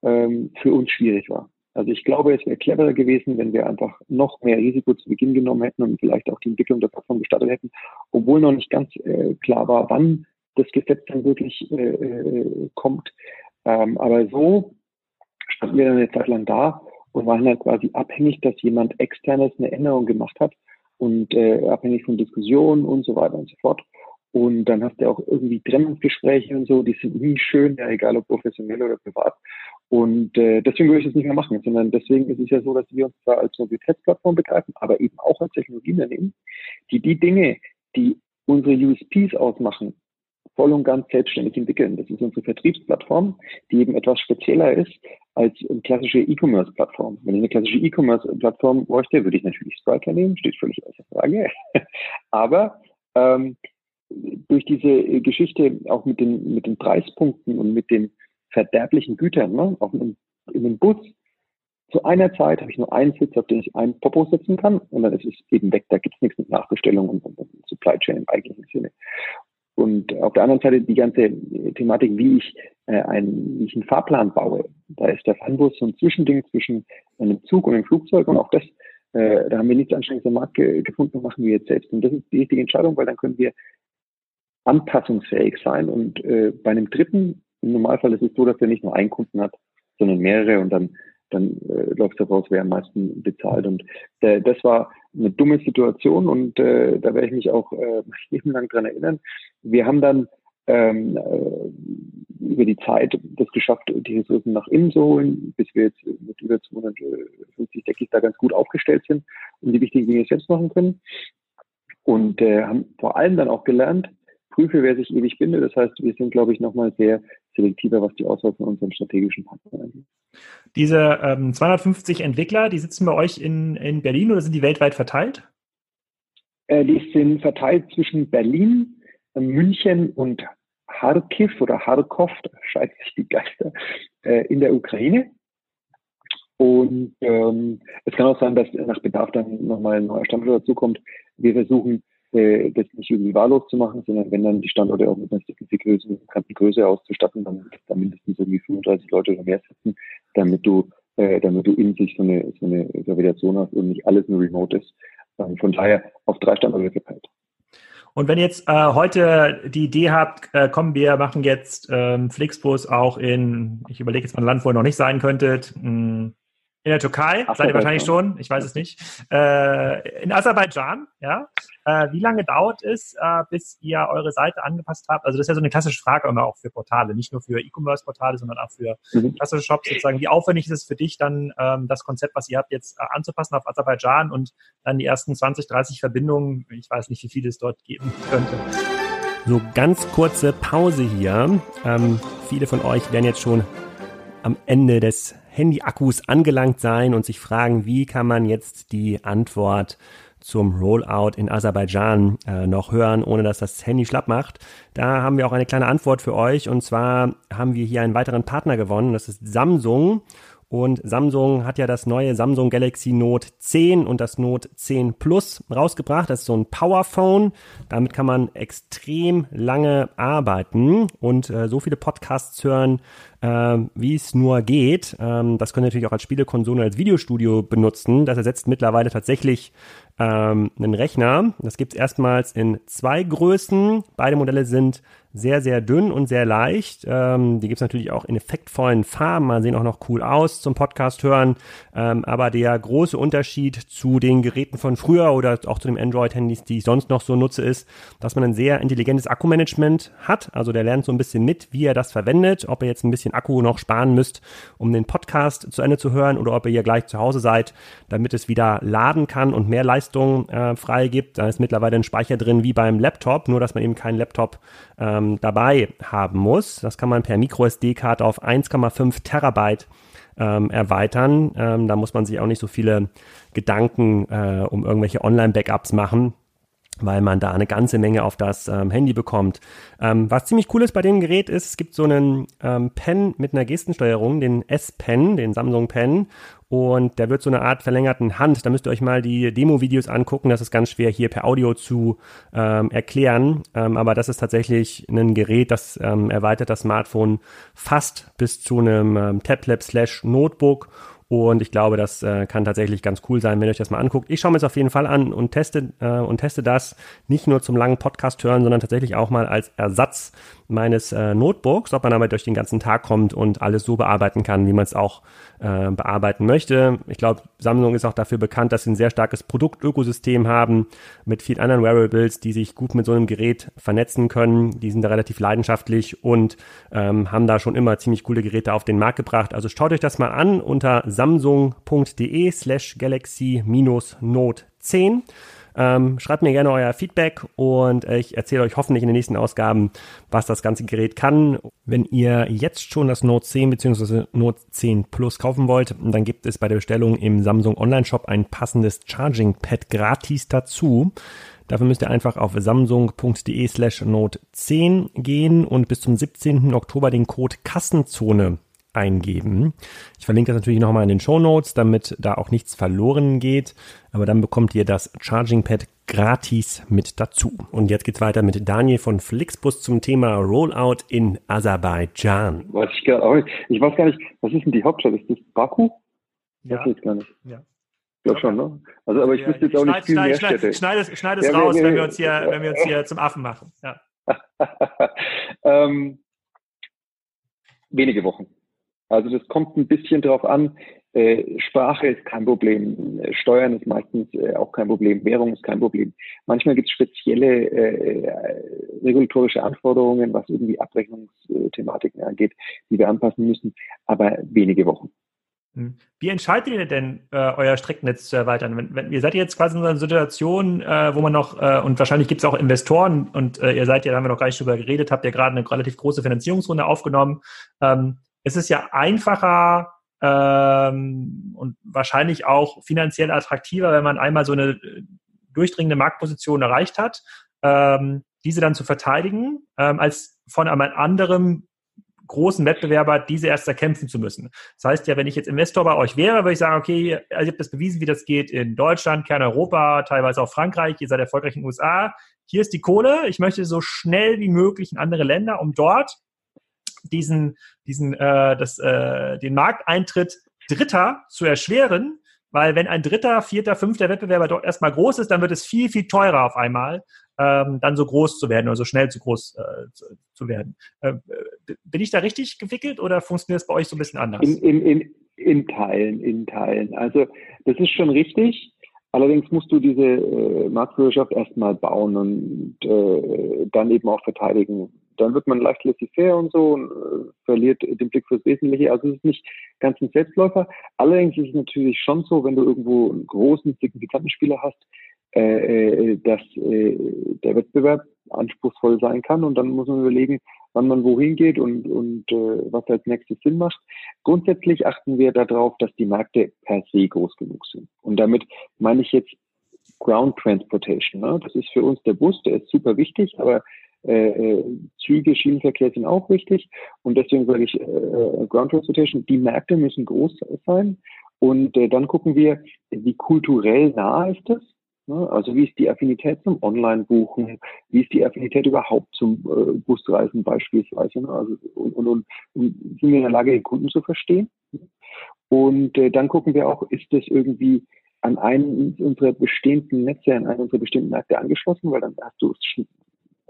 ähm, für uns schwierig war. Also ich glaube, es wäre cleverer gewesen, wenn wir einfach noch mehr Risiko zu Beginn genommen hätten und vielleicht auch die Entwicklung der Plattform gestartet hätten, obwohl noch nicht ganz äh, klar war, wann das Gesetz dann wirklich äh, äh, kommt. Ähm, aber so standen wir dann eine Zeit lang da und waren dann quasi abhängig, dass jemand externes eine Änderung gemacht hat und äh, abhängig von Diskussionen und so weiter und so fort. Und dann hast du auch irgendwie Trennungsgespräche und so, die sind nie schön, ja, egal ob professionell oder privat. Und äh, deswegen würde ich das nicht mehr machen, sondern deswegen ist es ja so, dass wir uns zwar als Mobilitätsplattform begreifen, aber eben auch als Technologieunternehmen, die die Dinge, die unsere USPs ausmachen, voll und ganz selbstständig entwickeln. Das ist unsere Vertriebsplattform, die eben etwas spezieller ist als eine klassische E-Commerce-Plattform. Wenn ich eine klassische E-Commerce-Plattform bräuchte, würde ich natürlich Striker nehmen, steht völlig außer Frage. [LAUGHS] aber ähm, durch diese Geschichte auch mit den, mit den Preispunkten und mit den verderblichen Gütern, ne? auch in, in einem Bus, zu einer Zeit habe ich nur einen Sitz, auf den ich einen Popo setzen kann und dann ist es eben weg. Da gibt es nichts mit Nachbestellung und, und, und Supply Chain im eigentlichen Sinne. Und auf der anderen Seite die ganze Thematik, wie ich, äh, ein, wie ich einen Fahrplan baue. Da ist der Fernbus so ein Zwischending zwischen einem Zug und einem Flugzeug und auch das, äh, da haben wir nichts anständiges am Markt ge gefunden, machen wir jetzt selbst. Und das ist die richtige Entscheidung, weil dann können wir anpassungsfähig sein. Und äh, bei einem dritten, im Normalfall ist es so, dass er nicht nur einen Kunden hat, sondern mehrere und dann dann äh, läuft daraus, wer am meisten bezahlt. Und äh, das war eine dumme Situation und äh, da werde ich mich auch äh, [LAUGHS] mein lang dran erinnern. Wir haben dann ähm, äh, über die Zeit das geschafft, die Ressourcen nach innen zu holen, bis wir jetzt mit über 250 Deckis da ganz gut aufgestellt sind und die wichtigen Dinge selbst machen können. Und äh, haben vor allem dann auch gelernt, prüfe, wer sich ewig bindet. Das heißt, wir sind, glaube ich, nochmal sehr selektiver, was die Auswahl von unseren strategischen Partnern angeht. Diese ähm, 250 Entwickler, die sitzen bei euch in, in Berlin oder sind die weltweit verteilt? Äh, die sind verteilt zwischen Berlin, München und Kharkiv oder Kharkov, da scheiden sich die Geister, äh, in der Ukraine. Und ähm, es kann auch sein, dass nach Bedarf dann nochmal ein neuer Standort dazukommt. Wir versuchen äh, das nicht irgendwie wahllos zu machen, sondern wenn dann die Standorte auch mit einer signifikanten Größe auszustatten, dann da mindestens irgendwie 35 Leute oder mehr sitzen, damit du, äh, damit du in sich so eine, so eine Gravitation hast und nicht alles nur remote ist. Ähm, von daher auf drei Standorte verteilt. Und wenn jetzt äh, heute die Idee habt, äh, kommen wir machen jetzt ähm, Flixbus auch in, ich überlege jetzt mal ein Land, wo ihr noch nicht sein könntet, mh, hm, in der Türkei, Ach, seid ihr wahrscheinlich schon, ich weiß es nicht. Äh, in Aserbaidschan, ja. Äh, wie lange dauert es, äh, bis ihr eure Seite angepasst habt? Also das ist ja so eine klassische Frage immer auch für Portale, nicht nur für E-Commerce-Portale, sondern auch für mhm. klassische Shops sozusagen. Wie aufwendig ist es für dich dann, ähm, das Konzept, was ihr habt, jetzt äh, anzupassen auf Aserbaidschan und dann die ersten 20, 30 Verbindungen, ich weiß nicht, wie viele es dort geben könnte. So ganz kurze Pause hier. Ähm, viele von euch werden jetzt schon am Ende des Handy-Akkus angelangt sein und sich fragen, wie kann man jetzt die Antwort zum Rollout in Aserbaidschan äh, noch hören, ohne dass das Handy schlapp macht. Da haben wir auch eine kleine Antwort für euch. Und zwar haben wir hier einen weiteren Partner gewonnen, das ist Samsung und Samsung hat ja das neue Samsung Galaxy Note 10 und das Note 10 Plus rausgebracht. Das ist so ein Powerphone. Damit kann man extrem lange arbeiten und äh, so viele Podcasts hören, äh, wie es nur geht. Ähm, das können natürlich auch als Spielekonsole, als Videostudio benutzen. Das ersetzt mittlerweile tatsächlich ähm, einen Rechner. Das gibt es erstmals in zwei Größen. Beide Modelle sind sehr, sehr dünn und sehr leicht. Ähm, die gibt's natürlich auch in effektvollen Farben. Man sehen auch noch cool aus zum Podcast hören. Ähm, aber der große Unterschied zu den Geräten von früher oder auch zu den Android-Handys, die ich sonst noch so nutze, ist, dass man ein sehr intelligentes Akkumanagement hat. Also der lernt so ein bisschen mit, wie er das verwendet, ob ihr jetzt ein bisschen Akku noch sparen müsst, um den Podcast zu Ende zu hören oder ob ihr hier gleich zu Hause seid, damit es wieder laden kann und mehr Leistung äh, freigibt. Da ist mittlerweile ein Speicher drin wie beim Laptop, nur dass man eben keinen Laptop ähm, dabei haben muss. Das kann man per MicroSD-Karte auf 1,5 Terabyte ähm, erweitern. Ähm, da muss man sich auch nicht so viele Gedanken äh, um irgendwelche Online-Backups machen weil man da eine ganze Menge auf das ähm, Handy bekommt. Ähm, was ziemlich cool ist bei dem Gerät ist, es gibt so einen ähm, Pen mit einer Gestensteuerung, den S-Pen, den Samsung Pen und der wird so eine Art verlängerten Hand. Da müsst ihr euch mal die Demo-Videos angucken. Das ist ganz schwer hier per Audio zu ähm, erklären, ähm, aber das ist tatsächlich ein Gerät, das ähm, erweitert das Smartphone fast bis zu einem ähm, Tablet slash Notebook und ich glaube, das äh, kann tatsächlich ganz cool sein, wenn ihr euch das mal anguckt. Ich schaue mir es auf jeden Fall an und teste äh, und teste das nicht nur zum langen Podcast hören, sondern tatsächlich auch mal als Ersatz meines äh, Notebooks, ob man damit durch den ganzen Tag kommt und alles so bearbeiten kann, wie man es auch äh, bearbeiten möchte. Ich glaube, Samsung ist auch dafür bekannt, dass sie ein sehr starkes Produktökosystem haben mit vielen anderen Wearables, die sich gut mit so einem Gerät vernetzen können. Die sind da relativ leidenschaftlich und ähm, haben da schon immer ziemlich coole Geräte auf den Markt gebracht. Also schaut euch das mal an unter samsung.de slash galaxy-note 10. Ähm, schreibt mir gerne euer Feedback und ich erzähle euch hoffentlich in den nächsten Ausgaben, was das ganze Gerät kann. Wenn ihr jetzt schon das Note 10 bzw. Note 10 Plus kaufen wollt, dann gibt es bei der Bestellung im Samsung Online Shop ein passendes Charging Pad gratis dazu. Dafür müsst ihr einfach auf samsung.de slash note 10 gehen und bis zum 17. Oktober den Code Kassenzone eingeben. Ich verlinke das natürlich nochmal in den Show Notes, damit da auch nichts verloren geht. Aber dann bekommt ihr das Charging Pad gratis mit dazu. Und jetzt geht's weiter mit Daniel von Flixbus zum Thema Rollout in Aserbaidschan. Weiß ich, gar, ich weiß gar nicht, was ist denn die Hauptstadt? Ist das Baku? Ja. Weiß ich gar nicht. Ja. Ich glaube schon, ne? Also, aber ich ja, wüsste jetzt auch schneid, nicht viel schneid, mehr schneid, Städte. Schneid es, schneid es ja, raus, wenn wir, uns hier, wenn wir uns hier zum Affen machen. Ja. [LAUGHS] ähm, wenige Wochen. Also das kommt ein bisschen drauf an. Äh, Sprache ist kein Problem, Steuern ist meistens äh, auch kein Problem, Währung ist kein Problem. Manchmal gibt es spezielle äh, regulatorische Anforderungen, was irgendwie Abrechnungsthematiken angeht, die wir anpassen müssen, aber wenige Wochen. Hm. Wie entscheidet ihr denn, äh, euer Streckennetz zu erweitern? Wenn, wenn, ihr seid jetzt quasi in einer Situation, äh, wo man noch, äh, und wahrscheinlich gibt es auch Investoren, und äh, ihr seid ja, da haben wir noch gar nicht drüber geredet, habt ihr gerade eine relativ große Finanzierungsrunde aufgenommen. Ähm, es ist ja einfacher ähm, und wahrscheinlich auch finanziell attraktiver, wenn man einmal so eine äh, durchdringende Marktposition erreicht hat, ähm, diese dann zu verteidigen, ähm, als von einem anderen großen Wettbewerber diese erst erkämpfen zu müssen. Das heißt ja, wenn ich jetzt Investor bei euch wäre, würde ich sagen, okay, ihr habt das bewiesen, wie das geht in Deutschland, Kerneuropa, teilweise auch Frankreich, ihr seid erfolgreich in den USA. Hier ist die Kohle. Ich möchte so schnell wie möglich in andere Länder, um dort diesen, diesen, äh, das, äh, den Markteintritt Dritter zu erschweren, weil wenn ein dritter, vierter, fünfter Wettbewerber dort erstmal groß ist, dann wird es viel, viel teurer auf einmal, ähm, dann so groß zu werden oder so schnell zu groß äh, zu, zu, werden. Äh, bin ich da richtig gewickelt oder funktioniert es bei euch so ein bisschen anders? In, in, in, in Teilen, in Teilen. Also das ist schon richtig. Allerdings musst du diese äh, Marktführerschaft erstmal bauen und äh, dann eben auch verteidigen. Dann wird man leicht laissez-faire und so und äh, verliert den Blick fürs Wesentliche. Also es ist nicht ganz ein Selbstläufer. Allerdings ist es natürlich schon so, wenn du irgendwo einen großen, signifikanten Spieler hast, äh, äh, dass äh, der Wettbewerb anspruchsvoll sein kann und dann muss man überlegen, wann man wohin geht und, und äh, was als nächstes Sinn macht. Grundsätzlich achten wir darauf, dass die Märkte per se groß genug sind. Und damit meine ich jetzt Ground Transportation. Ne? Das ist für uns der Bus, der ist super wichtig, aber äh, äh Züge, Schienenverkehr sind auch wichtig. Und deswegen sage ich äh, Ground Transportation, die Märkte müssen groß sein. Und äh, dann gucken wir, wie kulturell nah ist das? Ne? Also wie ist die Affinität zum Online-Buchen? Wie ist die Affinität überhaupt zum äh, Busreisen beispielsweise? Ne? Also, und, und, und, sind wir in der Lage, den Kunden zu verstehen? Und äh, dann gucken wir auch, ist das irgendwie an einen unserer bestehenden Netze, an einen unserer bestimmten Märkte angeschlossen, weil dann hast du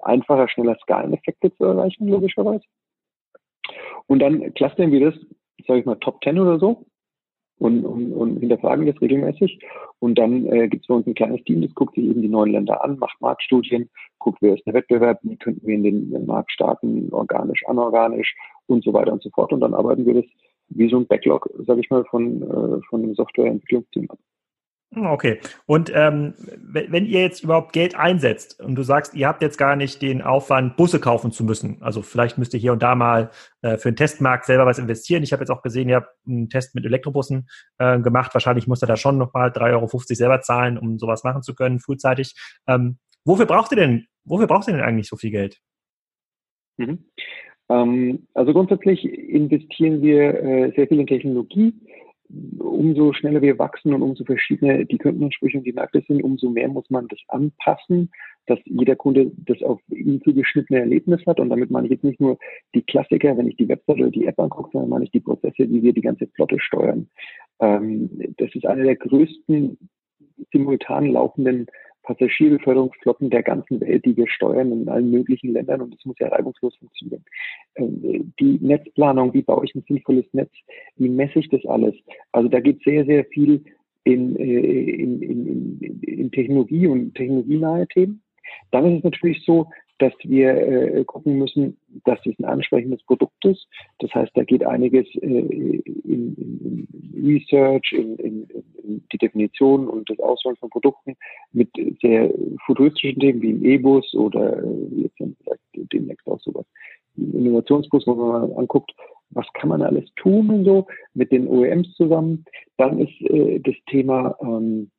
einfacher, schneller Skaleneffekte zu erreichen, logischerweise. Und dann clustern wir das, sage ich mal, Top 10 oder so und, und, und hinterfragen das regelmäßig. Und dann äh, gibt es bei uns ein kleines Team, das guckt sich eben die neuen Länder an, macht Marktstudien, guckt, wer ist der Wettbewerb, wie könnten wir in den, den Markt starten, organisch, anorganisch und so weiter und so fort. Und dann arbeiten wir das wie so ein Backlog, sage ich mal, von, äh, von dem Softwareentwicklungsteam ab. Hm, okay. Und ähm, wenn ihr jetzt überhaupt Geld einsetzt und du sagst, ihr habt jetzt gar nicht den Aufwand, Busse kaufen zu müssen, also vielleicht müsst ihr hier und da mal äh, für den Testmarkt selber was investieren. Ich habe jetzt auch gesehen, ihr habt einen Test mit Elektrobussen äh, gemacht. Wahrscheinlich muss ihr da schon nochmal 3,50 Euro selber zahlen, um sowas machen zu können, frühzeitig. Ähm, wofür braucht ihr denn, wofür braucht ihr denn eigentlich so viel Geld? Mhm. Ähm, also grundsätzlich investieren wir äh, sehr viel in Technologie umso schneller wir wachsen und umso verschiedener die Kundenansprüche und die Märkte sind, umso mehr muss man das anpassen, dass jeder Kunde das auf ihn zugeschnittene Erlebnis hat. Und damit meine ich jetzt nicht nur die Klassiker, wenn ich die Website oder die App angucke, sondern meine ich die Prozesse, wie wir die ganze Flotte steuern. Ähm, das ist eine der größten simultan laufenden Passagierbeförderungsflotten der ganzen Welt, die wir steuern in allen möglichen Ländern und das muss ja reibungslos funktionieren. Ähm, die Netzplanung, wie baue ich ein sinnvolles Netz, wie messe ich das alles? Also da geht sehr, sehr viel in, äh, in, in, in, in Technologie und technologienahe Themen. Dann ist es natürlich so, dass wir äh, gucken müssen, dass es ein ansprechendes Produkt ist. Das heißt, da geht einiges äh, in, in, in Research, in, in, in die Definition und das Auswählen von Produkten mit sehr futuristischen Themen wie im E-Bus oder äh, jetzt vielleicht demnächst auch sowas. Innovationsbus, wo man mal anguckt, was kann man alles tun und so mit den OEMs zusammen. Dann ist äh, das Thema ähm,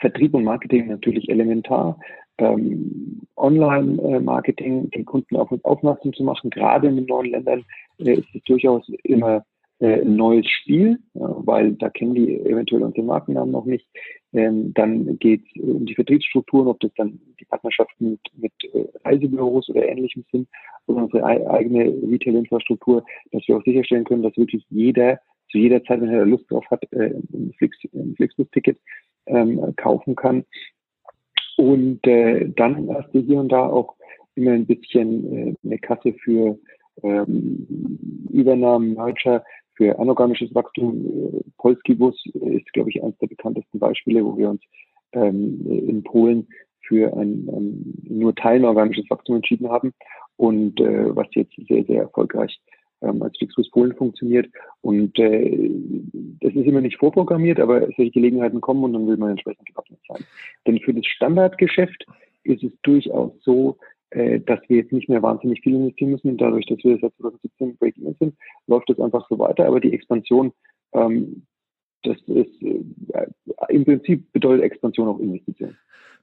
Vertrieb und Marketing natürlich elementar ähm, Online-Marketing, den Kunden auf uns aufmerksam zu machen, gerade in den neuen Ländern, äh, ist es durchaus immer äh, ein neues Spiel, weil da kennen die eventuell unsere Markennamen noch nicht. Ähm, dann geht es um die Vertriebsstrukturen, ob das dann die Partnerschaften mit, mit äh, Reisebüros oder ähnlichem sind oder unsere eigene Retail-Infrastruktur, dass wir auch sicherstellen können, dass wirklich jeder zu jeder Zeit, wenn er Lust drauf hat, ein, Flix, ein Flixbus-Ticket ähm, kaufen kann. Und äh, dann hast du hier und da auch immer ein bisschen äh, eine Kasse für ähm, Übernahmen, Merger, für anorganisches Wachstum. Polski-Bus ist, glaube ich, eines der bekanntesten Beispiele, wo wir uns ähm, in Polen für ein, ein nur teilenorganisches Wachstum entschieden haben und äh, was jetzt sehr, sehr erfolgreich ähm, als Flixbus Polen funktioniert. Und äh, das ist immer nicht vorprogrammiert, aber solche Gelegenheiten kommen und dann will man entsprechend gewappnet sein. Denn für das Standardgeschäft ist es durchaus so, äh, dass wir jetzt nicht mehr wahnsinnig viel investieren müssen. Und dadurch, dass wir seit 2017 Break-Even sind, läuft das einfach so weiter. Aber die Expansion, ähm, das ist äh, im Prinzip bedeutet Expansion auch Investition.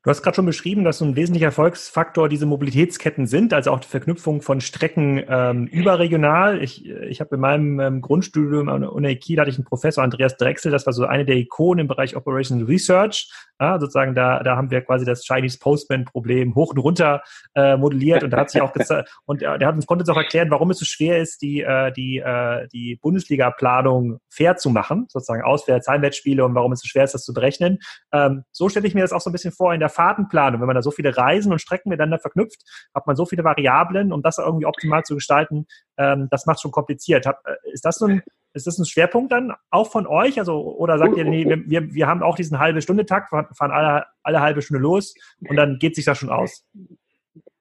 Du hast gerade schon beschrieben, dass so ein wesentlicher Erfolgsfaktor diese Mobilitätsketten sind, also auch die Verknüpfung von Strecken ähm, überregional. Ich, ich habe in meinem ähm, Grundstudium an der Uni Kiel hatte ich einen Professor, Andreas Drechsel, das war so eine der Ikonen im Bereich Operation Research. Ja, sozusagen da, da haben wir quasi das Chinese Postman-Problem hoch und runter äh, modelliert und da hat sich auch gezeigt, [LAUGHS] und er, der hat uns konnte uns auch erklären, warum es so schwer ist, die, äh, die, äh, die Bundesliga-Planung fair zu machen, sozusagen Auswärts, Heimwärtsspiele und warum es so schwer ist, das zu berechnen. Ähm, so stelle ich mir das auch so ein bisschen vor in der Fahrtenplanung. Wenn man da so viele Reisen und Strecken miteinander verknüpft, hat man so viele Variablen, um das irgendwie optimal zu gestalten. Ähm, das macht schon kompliziert. Hab, äh, ist das so ein ist das ein Schwerpunkt dann auch von euch? Also, oder sagt ihr, nee, wir, wir haben auch diesen halbe Stunde Takt, fahren alle, alle halbe Stunde los und dann geht sich das schon aus?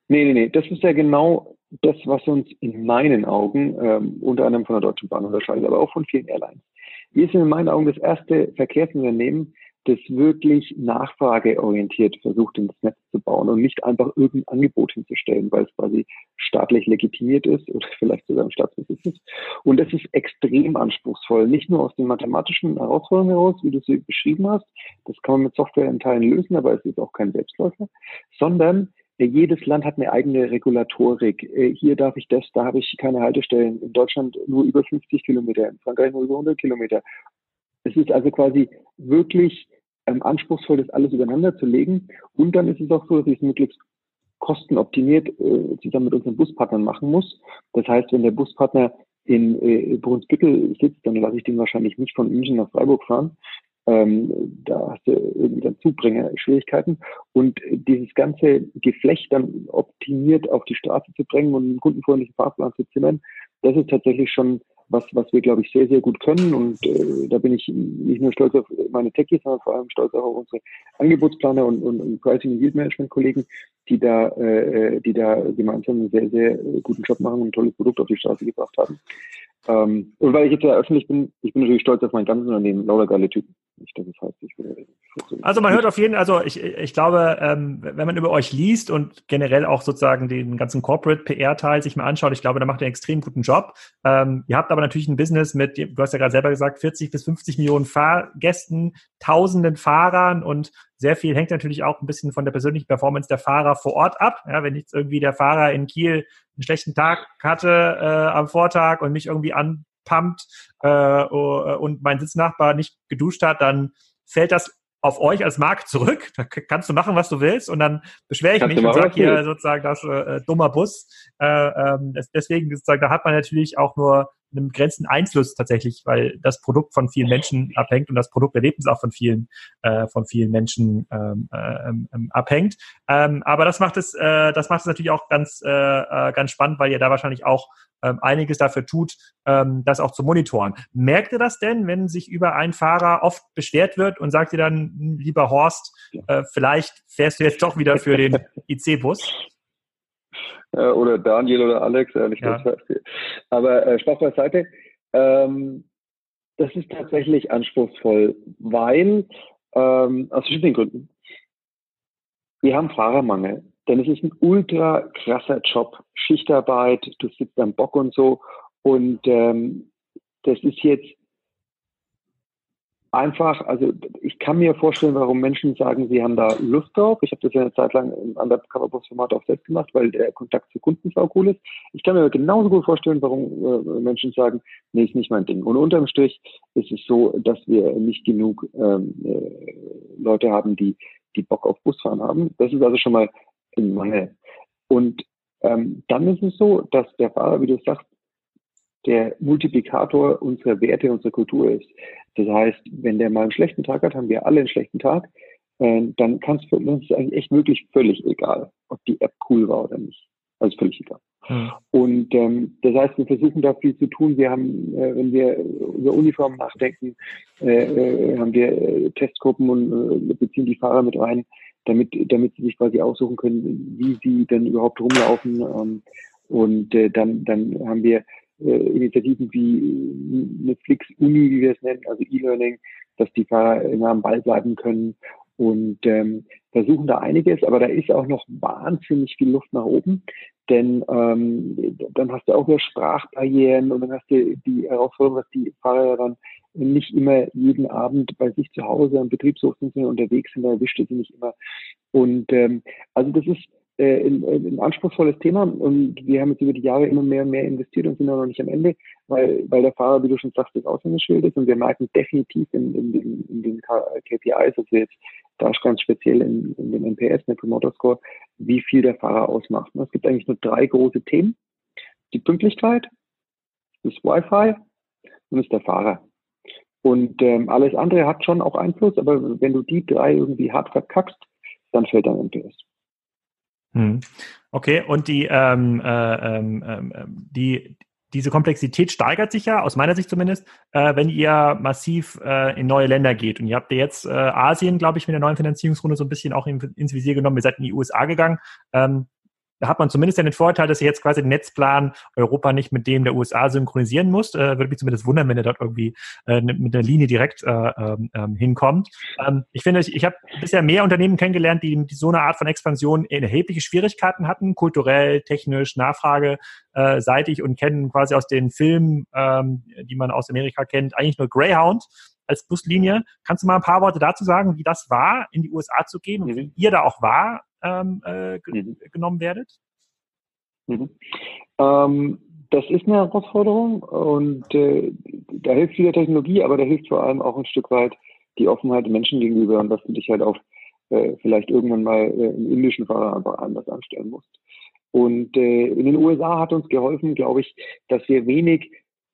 Nee, nee, nee. Das ist ja genau das, was uns in meinen Augen ähm, unter anderem von der Deutschen Bahn unterscheidet, aber auch von vielen Airlines. Wir sind in meinen Augen das erste Verkehrsunternehmen, das wirklich nachfrageorientiert versucht, in das Netz zu bauen und nicht einfach irgendein Angebot hinzustellen, weil es quasi staatlich legitimiert ist oder [LAUGHS] vielleicht sogar im Staatsbesitz ist. Und das ist extrem anspruchsvoll, nicht nur aus den mathematischen Herausforderungen heraus, wie du sie beschrieben hast, das kann man mit Software in Teilen lösen, aber es ist auch kein Selbstläufer, sondern äh, jedes Land hat eine eigene Regulatorik. Äh, hier darf ich das, da habe ich keine Haltestellen. In Deutschland nur über 50 Kilometer, in Frankreich nur über 100 Kilometer. Es ist also quasi wirklich ähm, anspruchsvoll, das alles übereinander zu legen. Und dann ist es auch so, dass ich es möglichst kostenoptimiert äh, zusammen mit unseren Buspartnern machen muss. Das heißt, wenn der Buspartner in äh, Brunsbüttel sitzt, dann lasse ich den wahrscheinlich nicht von München nach Freiburg fahren. Ähm, da hast du irgendwie dann Zubringer-Schwierigkeiten. Und dieses ganze Geflecht dann optimiert auf die Straße zu bringen und einen kundenfreundlichen Fahrplan zu zimmern, das ist tatsächlich schon was, was wir, glaube ich, sehr, sehr gut können. Und äh, da bin ich nicht nur stolz auf meine Techies, sondern vor allem stolz auch auf unsere Angebotsplaner und, und, und Pricing- und Yield-Management-Kollegen, die da, äh, die da gemeinsam einen sehr, sehr guten Job machen und ein tolles Produkt auf die Straße gebracht haben. Ähm, und weil ich jetzt ja öffentlich bin, ich bin natürlich stolz auf mein ganzes Unternehmen, lauter geile Typen. Ich denke, das heißt, ich bin also man hört auf jeden Fall, also ich, ich glaube, ähm, wenn man über euch liest und generell auch sozusagen den ganzen Corporate PR-Teil sich mal anschaut, ich glaube, da macht ihr einen extrem guten Job. Ähm, ihr habt aber natürlich ein Business mit, du hast ja gerade selber gesagt, 40 bis 50 Millionen Fahrgästen, tausenden Fahrern und sehr viel hängt natürlich auch ein bisschen von der persönlichen Performance der Fahrer vor Ort ab. Ja, wenn jetzt irgendwie der Fahrer in Kiel einen schlechten Tag hatte äh, am Vortag und mich irgendwie anpumpt äh, und mein Sitznachbar nicht geduscht hat, dann fällt das auf euch als Markt zurück. Da kannst du machen, was du willst. Und dann beschwere ich Kannst mich und sage hier sozusagen, das äh, dummer Bus. Äh, ähm, deswegen sozusagen, da hat man natürlich auch nur einen begrenzten Einfluss tatsächlich, weil das Produkt von vielen Menschen abhängt und das Produkterlebnis auch von vielen äh, von vielen Menschen ähm, äh, ähm, abhängt. Ähm, aber das macht es, äh, das macht es natürlich auch ganz äh, äh, ganz spannend, weil ihr da wahrscheinlich auch ähm, einiges dafür tut, ähm, das auch zu monitoren. Merkt ihr das denn, wenn sich über einen Fahrer oft beschwert wird und sagt ihr dann, hm, lieber Horst, äh, vielleicht fährst du jetzt doch wieder für den IC-Bus? Äh, oder Daniel oder Alex, ja, nicht ja. Aber äh, Spaß beiseite. Ähm, das ist tatsächlich anspruchsvoll, weil ähm, aus verschiedenen Gründen. Wir haben Fahrermangel, denn es ist ein ultra krasser Job, Schichtarbeit, du sitzt am Bock und so. Und ähm, das ist jetzt einfach, also ich kann mir vorstellen, warum Menschen sagen, sie haben da Lust drauf. Ich habe das ja eine Zeit lang im Undercover-Format auch selbst gemacht, weil der Kontakt zu Kunden sau cool ist. Ich kann mir genauso gut vorstellen, warum äh, Menschen sagen, nee, ist nicht mein Ding. Und unterm Strich ist es so, dass wir nicht genug ähm, äh, Leute haben, die, die Bock auf Busfahren haben. Das ist also schon mal ein Mangel. Und ähm, dann ist es so, dass der Fahrer, wie du sagst, der Multiplikator unserer Werte, unserer Kultur ist. Das heißt, wenn der mal einen schlechten Tag hat, haben wir alle einen schlechten Tag, äh, dann kann es für uns eigentlich echt wirklich völlig egal, ob die App cool war oder nicht. Also völlig egal. Hm. Und ähm, das heißt, wir versuchen da viel zu tun. Wir haben, äh, wenn wir über Uniformen nachdenken, äh, äh, haben wir äh, Testgruppen und beziehen die Fahrer mit rein, damit, damit sie sich quasi aussuchen können, wie sie denn überhaupt rumlaufen. Ähm, und äh, dann, dann haben wir Initiativen wie Netflix Uni, wie wir es nennen, also E-Learning, dass die Fahrer immer am Ball bleiben können und ähm, versuchen da einiges, aber da ist auch noch wahnsinnig viel Luft nach oben, denn ähm, dann hast du auch wieder Sprachbarrieren und dann hast du die Herausforderung, dass die Fahrer dann nicht immer jeden Abend bei sich zu Hause am Betriebshof sind, unterwegs sind, da erwischt sie nicht immer. Und ähm, also das ist äh, ein, ein anspruchsvolles Thema und wir haben jetzt über die Jahre immer mehr und mehr investiert und sind noch nicht am Ende, weil, weil der Fahrer, wie du schon sagst, das Aushängeschild ist und wir merken definitiv in, in, in, in den KPIs, also jetzt da ganz speziell in, in dem NPS, Net Promoter Score, wie viel der Fahrer ausmacht. Es gibt eigentlich nur drei große Themen. Die Pünktlichkeit, das Wi-Fi und ist der Fahrer. Und ähm, alles andere hat schon auch Einfluss, aber wenn du die drei irgendwie hart verkackst, dann fällt dein NPS. Hm. Okay, und die, ähm, äh, ähm, ähm, die, diese Komplexität steigert sich ja, aus meiner Sicht zumindest, äh, wenn ihr massiv äh, in neue Länder geht. Und ihr habt ja jetzt äh, Asien, glaube ich, mit der neuen Finanzierungsrunde so ein bisschen auch in, ins Visier genommen. Ihr seid in die USA gegangen. Ähm, da hat man zumindest den Vorteil, dass ihr jetzt quasi den Netzplan Europa nicht mit dem der USA synchronisieren muss. Äh, würde mich zumindest wundern, wenn er dort irgendwie äh, mit einer Linie direkt äh, ähm, ähm, hinkommt. Ähm, ich finde, ich, ich habe bisher mehr Unternehmen kennengelernt, die, die so eine Art von Expansion erhebliche Schwierigkeiten hatten, kulturell, technisch, nachfrageseitig und kennen quasi aus den Filmen, ähm, die man aus Amerika kennt, eigentlich nur Greyhound als Buslinie. Kannst du mal ein paar Worte dazu sagen, wie das war, in die USA zu gehen und wie ihr da auch war ähm, äh, mhm. genommen werdet? Mhm. Ähm, das ist eine Herausforderung und äh, da hilft wieder Technologie, aber da hilft vor allem auch ein Stück weit die Offenheit Menschen gegenüber und dass du dich halt auch äh, vielleicht irgendwann mal äh, im indischen Fahrer einfach anders anstellen musst. Und äh, in den USA hat uns geholfen, glaube ich, dass wir wenig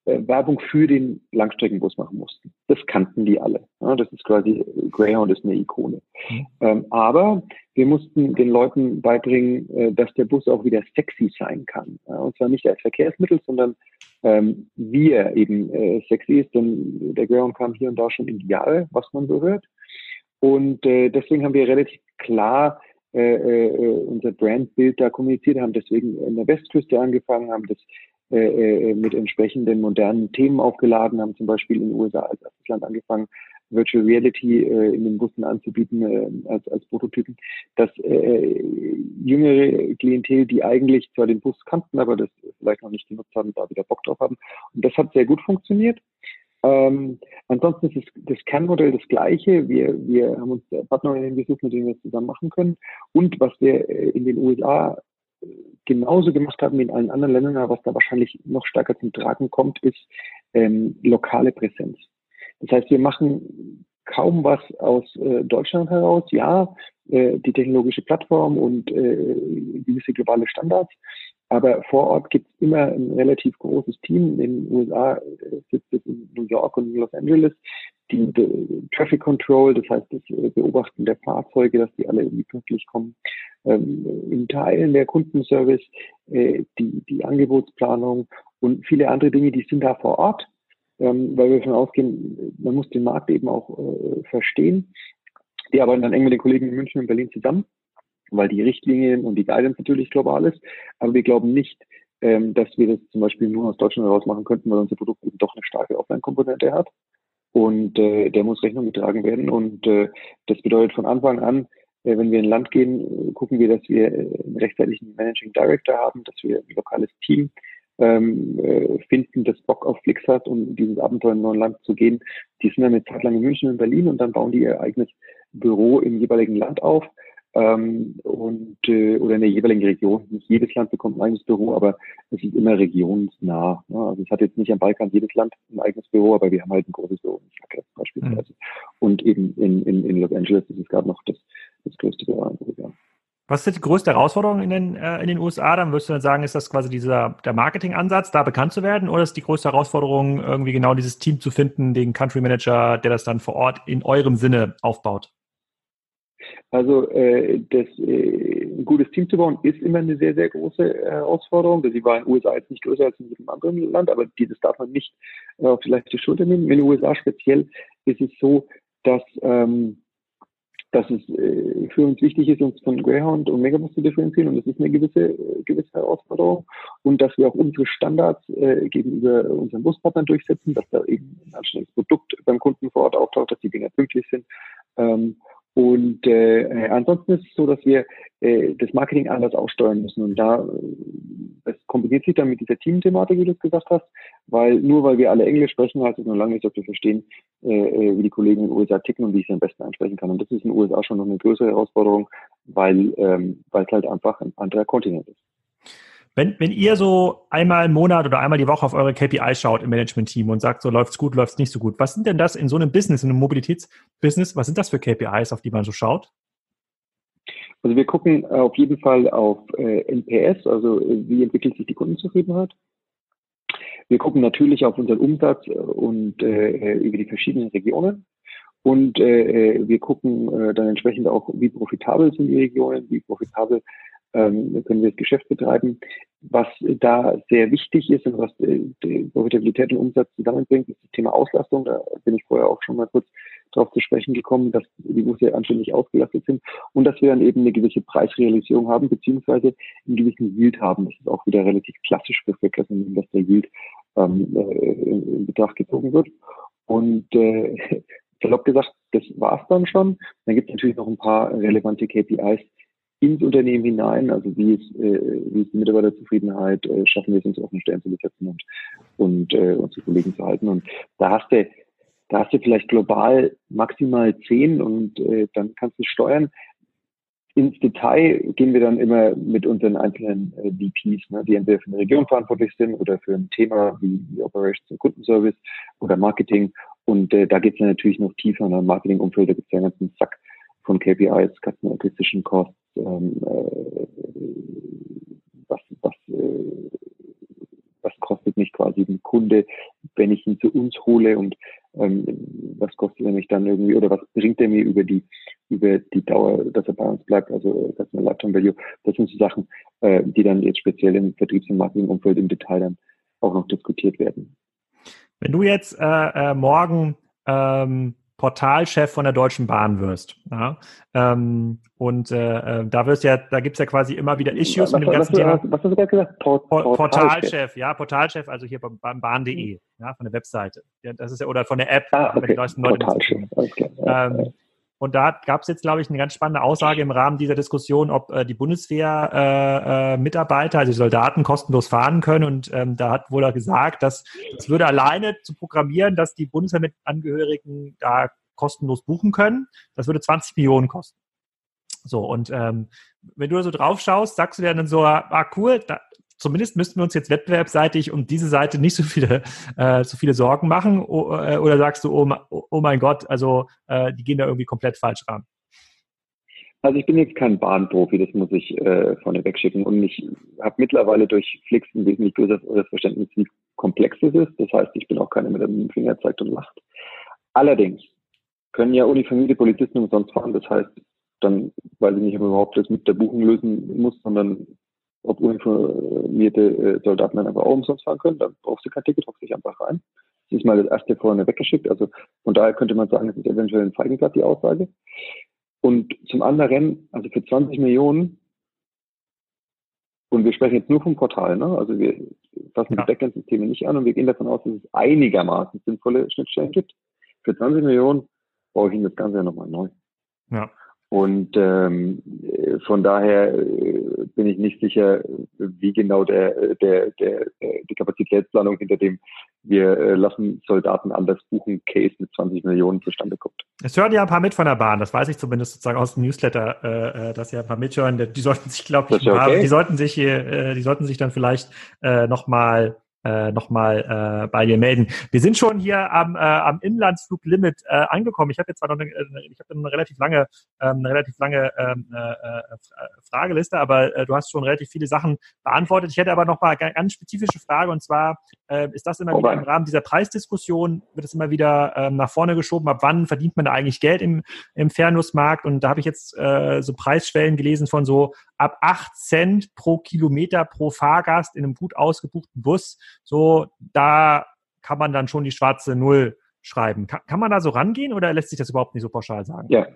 Werbung für den Langstreckenbus machen mussten. Das kannten die alle. Das ist quasi, Greyhound ist eine Ikone. Mhm. Ähm, aber wir mussten den Leuten beibringen, äh, dass der Bus auch wieder sexy sein kann. Und zwar nicht als Verkehrsmittel, sondern ähm, wie er eben äh, sexy ist, denn der Greyhound kam hier und da schon in die Jahre, was man so hört. Und äh, deswegen haben wir relativ klar äh, äh, unser Brandbild da kommuniziert, haben deswegen in der Westküste angefangen, haben das äh, äh, mit entsprechenden modernen Themen aufgeladen, haben zum Beispiel in den USA als erstes Land angefangen, Virtual Reality äh, in den Bussen anzubieten äh, als, als Prototypen, dass äh, jüngere Klientel, die eigentlich zwar den Bus kannten, aber das vielleicht noch nicht genutzt haben, da wieder Bock drauf haben. Und das hat sehr gut funktioniert. Ähm, ansonsten ist das, Kernmodell das gleiche. Wir, wir haben uns Partner gesucht, mit denen wir es zusammen machen können. Und was wir äh, in den USA genauso gemacht haben wie in allen anderen Ländern, aber was da wahrscheinlich noch stärker zum Tragen kommt, ist ähm, lokale Präsenz. Das heißt, wir machen kaum was aus äh, Deutschland heraus. Ja, äh, die technologische Plattform und äh, gewisse globale Standards. Aber vor Ort gibt es immer ein relativ großes Team. In den USA äh, sitzt es in New York und Los Angeles. Die, die Traffic Control, das heißt das äh, Beobachten der Fahrzeuge, dass die alle irgendwie pünktlich kommen. Ähm, in Teilen der Kundenservice, äh, die, die Angebotsplanung und viele andere Dinge, die sind da vor Ort ähm, weil wir davon ausgehen, man muss den Markt eben auch äh, verstehen. Die arbeiten dann eng mit den Kollegen in München und Berlin zusammen, weil die Richtlinien und die Guidance natürlich global ist. Aber wir glauben nicht, ähm, dass wir das zum Beispiel nur aus Deutschland heraus machen könnten, weil unser Produkt eben doch eine starke Offline-Komponente hat. Und äh, der muss Rechnung getragen werden. Und äh, das bedeutet von Anfang an, äh, wenn wir in ein Land gehen, gucken wir, dass wir äh, einen rechtzeitigen Managing Director haben, dass wir ein lokales Team ähm, äh, finden, das Bock auf Flix hat, um dieses Abenteuer in ein neues Land zu gehen. Die sind dann eine Zeit lang in München und Berlin und dann bauen die ihr eigenes Büro im jeweiligen Land auf ähm, und äh, oder in der jeweiligen Region. Nicht jedes Land bekommt ein eigenes Büro, aber es ist immer regionsnah. Ne? Also es hat jetzt nicht am Balkan jedes Land ein eigenes Büro, aber wir haben halt ein großes Büro in Zagreb beispielsweise. Mhm. Und eben in, in, in Los Angeles ist es gerade noch das, das größte Büro in Europa. Was ist die größte Herausforderung in den, äh, in den USA? Dann würdest du dann sagen, ist das quasi dieser, der Marketingansatz, da bekannt zu werden? Oder ist die größte Herausforderung, irgendwie genau dieses Team zu finden, den Country Manager, der das dann vor Ort in eurem Sinne aufbaut? Also äh, das, äh, ein gutes Team zu bauen, ist immer eine sehr, sehr große äh, Herausforderung. Sie war in den USA jetzt nicht größer als in jedem anderen Land, aber dieses darf man nicht äh, auf die Schulter nehmen. In den USA speziell ist es so, dass ähm, dass es äh, für uns wichtig ist, uns von Greyhound und Megabus zu differenzieren. Und das ist eine gewisse, äh, gewisse Herausforderung. Und dass wir auch unsere Standards äh, gegenüber unseren Buspartnern durchsetzen, dass da eben ein anständiges Produkt beim Kunden vor Ort auftaucht, dass die Dinge pünktlich sind. Ähm, und äh, äh, ansonsten ist es so, dass wir äh, das Marketing anders aussteuern müssen. Und da, äh, das kombiniert sich dann mit dieser Team-Thematik, wie du es gesagt hast, weil nur weil wir alle Englisch sprechen, heißt es noch lange nicht, dass wir verstehen, äh, äh, wie die Kollegen in den USA ticken und wie ich sie am besten ansprechen kann. Und das ist in den USA schon noch eine größere Herausforderung, weil, ähm, weil es halt einfach ein anderer Kontinent ist. Wenn, wenn ihr so einmal im Monat oder einmal die Woche auf eure KPI schaut im Management-Team und sagt, so läuft's gut, läuft's nicht so gut, was sind denn das in so einem Business, in einem Mobilitätsbusiness, was sind das für KPIs, auf die man so schaut? Also wir gucken auf jeden Fall auf äh, NPS, also äh, wie entwickelt sich die Kundenzufriedenheit. Wir gucken natürlich auf unseren Umsatz und äh, über die verschiedenen Regionen. Und äh, äh wir gucken äh, dann entsprechend auch, wie profitabel sind die Regionen, wie profitabel ähm, können wir das Geschäft betreiben. Was da sehr wichtig ist und was die Profitabilität und Umsatz zusammenbringt, ist das Thema Auslastung. Da bin ich vorher auch schon mal kurz darauf zu sprechen gekommen, dass die Busse anständig ausgelastet sind und dass wir dann eben eine gewisse Preisrealisierung haben, beziehungsweise einen gewissen Yield haben. Das ist auch wieder relativ klassisch für Verkehrsmittel, dass der Yield ähm, äh, in Betracht gezogen wird. Und äh, [LAUGHS] salopp gesagt, das war's dann schon. Dann gibt es natürlich noch ein paar relevante KPIs, ins Unternehmen hinein, also wie ist, äh, wie ist die Mitarbeiterzufriedenheit, äh, schaffen wir es uns offene Stellen zu besetzen und, und äh, unsere Kollegen zu halten. Und da hast du, da hast du vielleicht global maximal zehn und äh, dann kannst du steuern. Ins Detail gehen wir dann immer mit unseren einzelnen äh, VPs, ne, die entweder für eine Region verantwortlich sind oder für ein Thema wie, wie Operations und Kundenservice oder Marketing. Und äh, da geht es dann natürlich noch tiefer in einem Marketingumfeld, da gibt es ja einen ganzen Sack von KPIs, Customer Acquisition Costs, ähm, äh, was, was, äh, was kostet mich quasi ein Kunde, wenn ich ihn zu uns hole und ähm, was kostet er mich dann irgendwie oder was bringt er mir über die über die Dauer, dass er bei uns bleibt, also Customer Lifetime Value. Das sind so Sachen, äh, die dann jetzt speziell im Vertriebs- und Marketingumfeld im Detail dann auch noch diskutiert werden. Wenn du jetzt äh, äh, morgen ähm, Portalchef von der Deutschen Bahn wirst. Ja? Ähm, und äh, äh da wirst ja, da gibt's ja quasi immer wieder Issues was, mit dem ganzen was, Thema. Was hast du gerade gesagt? Port, Portalchef. Portalchef, ja, Portalchef, also hier beim, Bahn.de, ja, von der Webseite. Ja, das ist ja, oder von der App, ah, okay. die neuesten Leute. Portalchef, okay. ähm, und da gab es jetzt, glaube ich, eine ganz spannende Aussage im Rahmen dieser Diskussion, ob äh, die Bundeswehr-Mitarbeiter, äh, äh, also Soldaten, kostenlos fahren können. Und ähm, da hat wohl er gesagt, dass es würde alleine zu programmieren, dass die Bundeswehrangehörigen da kostenlos buchen können. Das würde 20 Millionen kosten. So, und ähm, wenn du da so drauf schaust, sagst du dir dann so, ah cool, da, zumindest müssten wir uns jetzt wettbewerbsseitig um diese Seite nicht so viele, [LAUGHS] äh, so viele Sorgen machen. Äh, oder sagst du, oh, oh, mein Gott, also äh, die gehen da irgendwie komplett falsch ran? Also ich bin jetzt kein Bahnprofi, das muss ich äh, vorne wegschicken. Und ich habe mittlerweile durch Flix ein wesentlich größeres Verständnis, wie komplex es ist. Das heißt, ich bin auch keiner, der mit dem Finger zeigt und lacht. Allerdings können ja uniformierte Polizisten umsonst fahren. Das heißt, dann weiß ich nicht, ob man überhaupt das mit der Buchung lösen muss, sondern ob uniformierte äh, Soldaten dann einfach auch umsonst fahren können, dann brauchst du kein Ticket, hockst dich einfach rein. Das ist mal das erste vorne weggeschickt. Also von daher könnte man sagen, es ist eventuell ein Feigenblatt, die Aussage. Und zum anderen, also für 20 Millionen, und wir sprechen jetzt nur vom Portal, ne? also wir fassen ja. die Backend-Systeme nicht an und wir gehen davon aus, dass es einigermaßen sinnvolle Schnittstellen gibt. Für 20 Millionen brauche ich Ihnen das Ganze ja nochmal neu. Ja. Und ähm, von daher äh, bin ich nicht sicher, wie genau der, der, der, die Kapazitätsplanung hinter dem wir äh, lassen Soldaten anders buchen, Case mit 20 Millionen zustande kommt. Es hören ja ein paar mit von der Bahn, das weiß ich zumindest sozusagen aus dem Newsletter, äh, äh dass ja ein paar mithören. Die sollten sich, glaube ich, okay. die sollten sich hier, äh, die sollten sich dann vielleicht äh, nochmal äh, nochmal äh, bei dir melden. Wir sind schon hier am, äh, am Inlandsfluglimit äh, angekommen. Ich habe jetzt zwar noch eine, äh, ich habe eine relativ lange, ähm, eine relativ lange ähm, äh, äh, Frageliste, aber äh, du hast schon relativ viele Sachen beantwortet. Ich hätte aber noch mal eine ganz spezifische Frage und zwar äh, ist das immer oh, wieder im Rahmen dieser Preisdiskussion wird es immer wieder ähm, nach vorne geschoben. Ab wann verdient man da eigentlich Geld im, im Fernusmarkt? Und da habe ich jetzt äh, so Preisschwellen gelesen von so ab 8 Cent pro Kilometer pro Fahrgast in einem gut ausgebuchten Bus. So, da kann man dann schon die schwarze Null schreiben. Kann, kann man da so rangehen oder lässt sich das überhaupt nicht so pauschal sagen? Ja,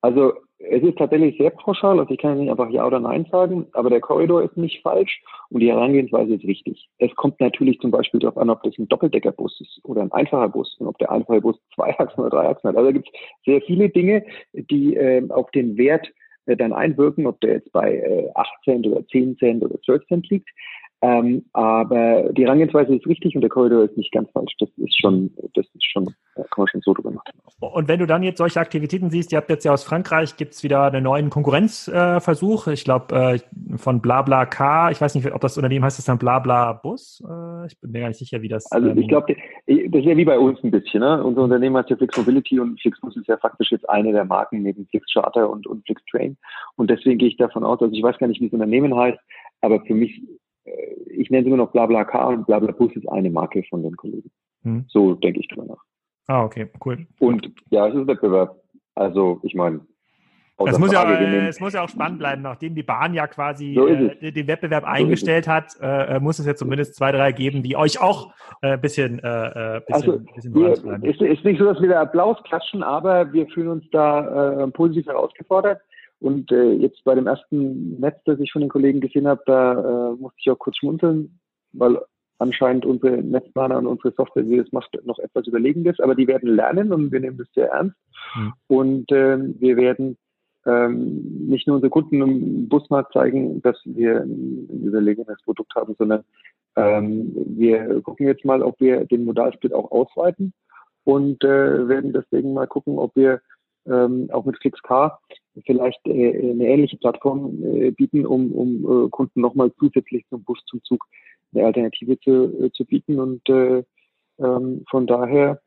also es ist tatsächlich sehr pauschal, also ich kann nicht einfach Ja oder Nein sagen, aber der Korridor ist nicht falsch und die Herangehensweise ist richtig. Es kommt natürlich zum Beispiel darauf an, ob das ein Doppeldeckerbus ist oder ein einfacher Bus und ob der einfache Bus [LAUGHS] zwei Achsen oder drei Achsen hat. Also da gibt es sehr viele Dinge, die äh, auf den Wert äh, dann einwirken, ob der jetzt bei äh, 8 Cent oder 10 Cent oder 12 Cent liegt. Ähm, aber die Herangehensweise ist richtig und der Korridor ist nicht ganz falsch. Das ist schon, das ist schon, da kann man schon so drüber machen. Und wenn du dann jetzt solche Aktivitäten siehst, ihr habt jetzt ja aus Frankreich, gibt's wieder einen neuen Konkurrenzversuch. Äh, ich glaube, äh, von BlaBlaCar, ich weiß nicht, ob das Unternehmen heißt das dann BlaBlaBus. Äh, ich bin mir gar nicht sicher, wie das. Also ich ähm, glaube, das ist ja wie bei uns ein bisschen. Ne? Unser Unternehmen heißt ja Flix Mobility und Flixbus ist ja faktisch jetzt eine der Marken neben Flix Charter und, und Flix Train. Und deswegen gehe ich davon aus, also ich weiß gar nicht, wie das Unternehmen heißt, aber für mich ich nenne es immer noch BlaBlaCar und BlaBlaBus ist eine Marke von den Kollegen. Hm. So denke ich drüber nach. Ah, okay, cool. Und ja, es ist Wettbewerb. Also, ich meine, es muss, ja, es muss ja auch spannend bleiben, nachdem die Bahn ja quasi so äh, den Wettbewerb so eingestellt hat, äh, äh, muss es ja zumindest zwei, drei geben, die euch auch ein äh, bisschen, äh, äh, bisschen, also, bisschen wir, ist, ist nicht so, dass wir da Applaus klatschen, aber wir fühlen uns da äh, positiv herausgefordert. Und äh, jetzt bei dem ersten Netz, das ich von den Kollegen gesehen habe, da äh, musste ich auch kurz schmunzeln, weil anscheinend unsere Netzplaner und unsere Software, die das macht, noch etwas überlegendes, aber die werden lernen und wir nehmen das sehr ernst. Mhm. Und äh, wir werden ähm, nicht nur unsere Kunden im Busmarkt zeigen, dass wir ein überlegenes Produkt haben, sondern ähm, wir gucken jetzt mal, ob wir den Modalsplit auch ausweiten und äh, werden deswegen mal gucken, ob wir ähm, auch mit FlixK vielleicht äh, eine ähnliche Plattform äh, bieten, um, um äh, Kunden nochmal zusätzlich zum Bus zum Zug eine Alternative zu, äh, zu bieten. Und äh, ähm, von daher,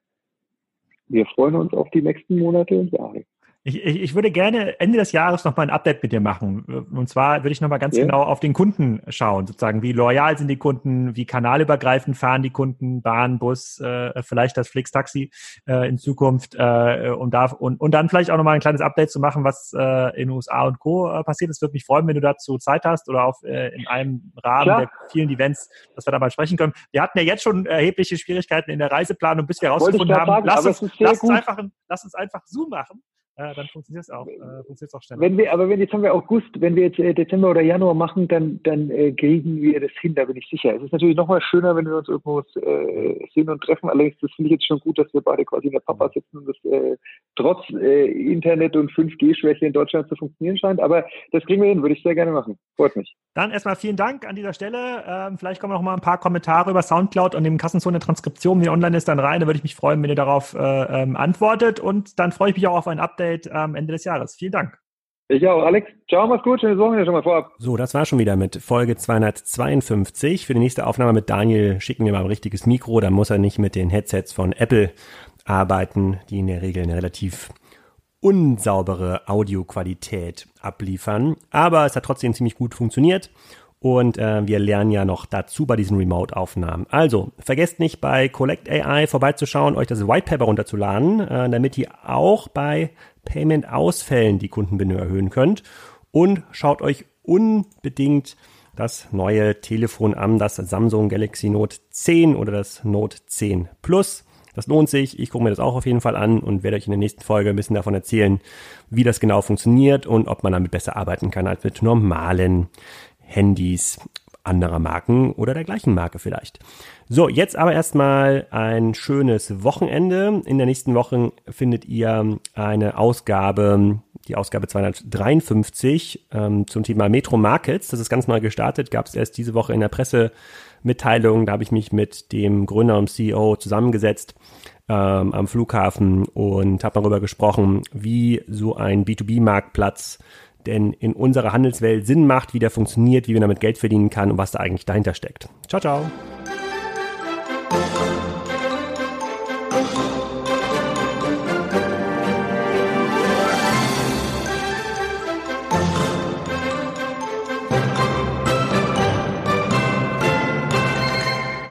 wir freuen uns auf die nächsten Monate und Jahre. Ich, ich, ich würde gerne Ende des Jahres noch mal ein Update mit dir machen. Und zwar würde ich noch mal ganz yeah. genau auf den Kunden schauen, sozusagen, wie loyal sind die Kunden, wie kanalübergreifend fahren die Kunden, Bahn, Bus, äh, vielleicht das Flix-Taxi äh, in Zukunft äh, und, darf, und, und dann vielleicht auch noch mal ein kleines Update zu machen, was äh, in USA und Co. Äh, passiert. Es würde mich freuen, wenn du dazu Zeit hast oder auf, äh, in einem Rahmen Klar. der vielen Events, dass wir da mal sprechen können. Wir hatten ja jetzt schon erhebliche Schwierigkeiten in der Reiseplanung, bis wir herausgefunden haben, sagen, lass, uns, lass, uns einfach, lass uns einfach Zoom machen äh, dann funktioniert es auch, äh, funktioniert's auch schneller. Wenn wir, aber wenn jetzt haben wir August, wenn wir jetzt äh, Dezember oder Januar machen, dann, dann äh, kriegen wir das hin, da bin ich sicher. Es ist natürlich nochmal schöner, wenn wir uns irgendwo äh, sehen und treffen. Allerdings, das finde ich jetzt schon gut, dass wir beide quasi in der Papa sitzen und das äh, trotz Internet und 5G-Schwäche in Deutschland zu funktionieren scheint. Aber das kriegen wir hin, würde ich sehr gerne machen. Freut mich. Dann erstmal vielen Dank an dieser Stelle. Ähm, vielleicht kommen noch mal ein paar Kommentare über Soundcloud und dem Kassenzone-Transkription, die online ist, dann rein. Da würde ich mich freuen, wenn ihr darauf äh, ähm, antwortet. Und dann freue ich mich auch auf ein Update am Ende des Jahres. Vielen Dank. Ich auch, Alex. Ciao, mach's gut. Schönes Wochenende schon mal vorab. So, das war schon wieder mit Folge 252. Für die nächste Aufnahme mit Daniel schicken wir mal ein richtiges Mikro. Da muss er nicht mit den Headsets von Apple arbeiten, die in der Regel eine relativ unsaubere Audioqualität abliefern. Aber es hat trotzdem ziemlich gut funktioniert. Und äh, wir lernen ja noch dazu bei diesen Remote-Aufnahmen. Also, vergesst nicht bei Collect AI vorbeizuschauen, euch das White Paper runterzuladen, äh, damit ihr auch bei Payment-Ausfällen die Kundenbindung erhöhen könnt. Und schaut euch unbedingt das neue Telefon an, das Samsung Galaxy Note 10 oder das Note 10 Plus. Das lohnt sich. Ich gucke mir das auch auf jeden Fall an und werde euch in der nächsten Folge ein bisschen davon erzählen, wie das genau funktioniert und ob man damit besser arbeiten kann als mit normalen Handys. Anderer Marken oder der gleichen Marke vielleicht. So, jetzt aber erstmal ein schönes Wochenende. In der nächsten Woche findet ihr eine Ausgabe, die Ausgabe 253 ähm, zum Thema Metro Markets. Das ist ganz neu gestartet, gab es erst diese Woche in der Pressemitteilung. Da habe ich mich mit dem Gründer und CEO zusammengesetzt ähm, am Flughafen und habe darüber gesprochen, wie so ein B2B-Marktplatz denn in unserer Handelswelt Sinn macht, wie der funktioniert, wie man damit Geld verdienen kann und was da eigentlich dahinter steckt. Ciao, ciao.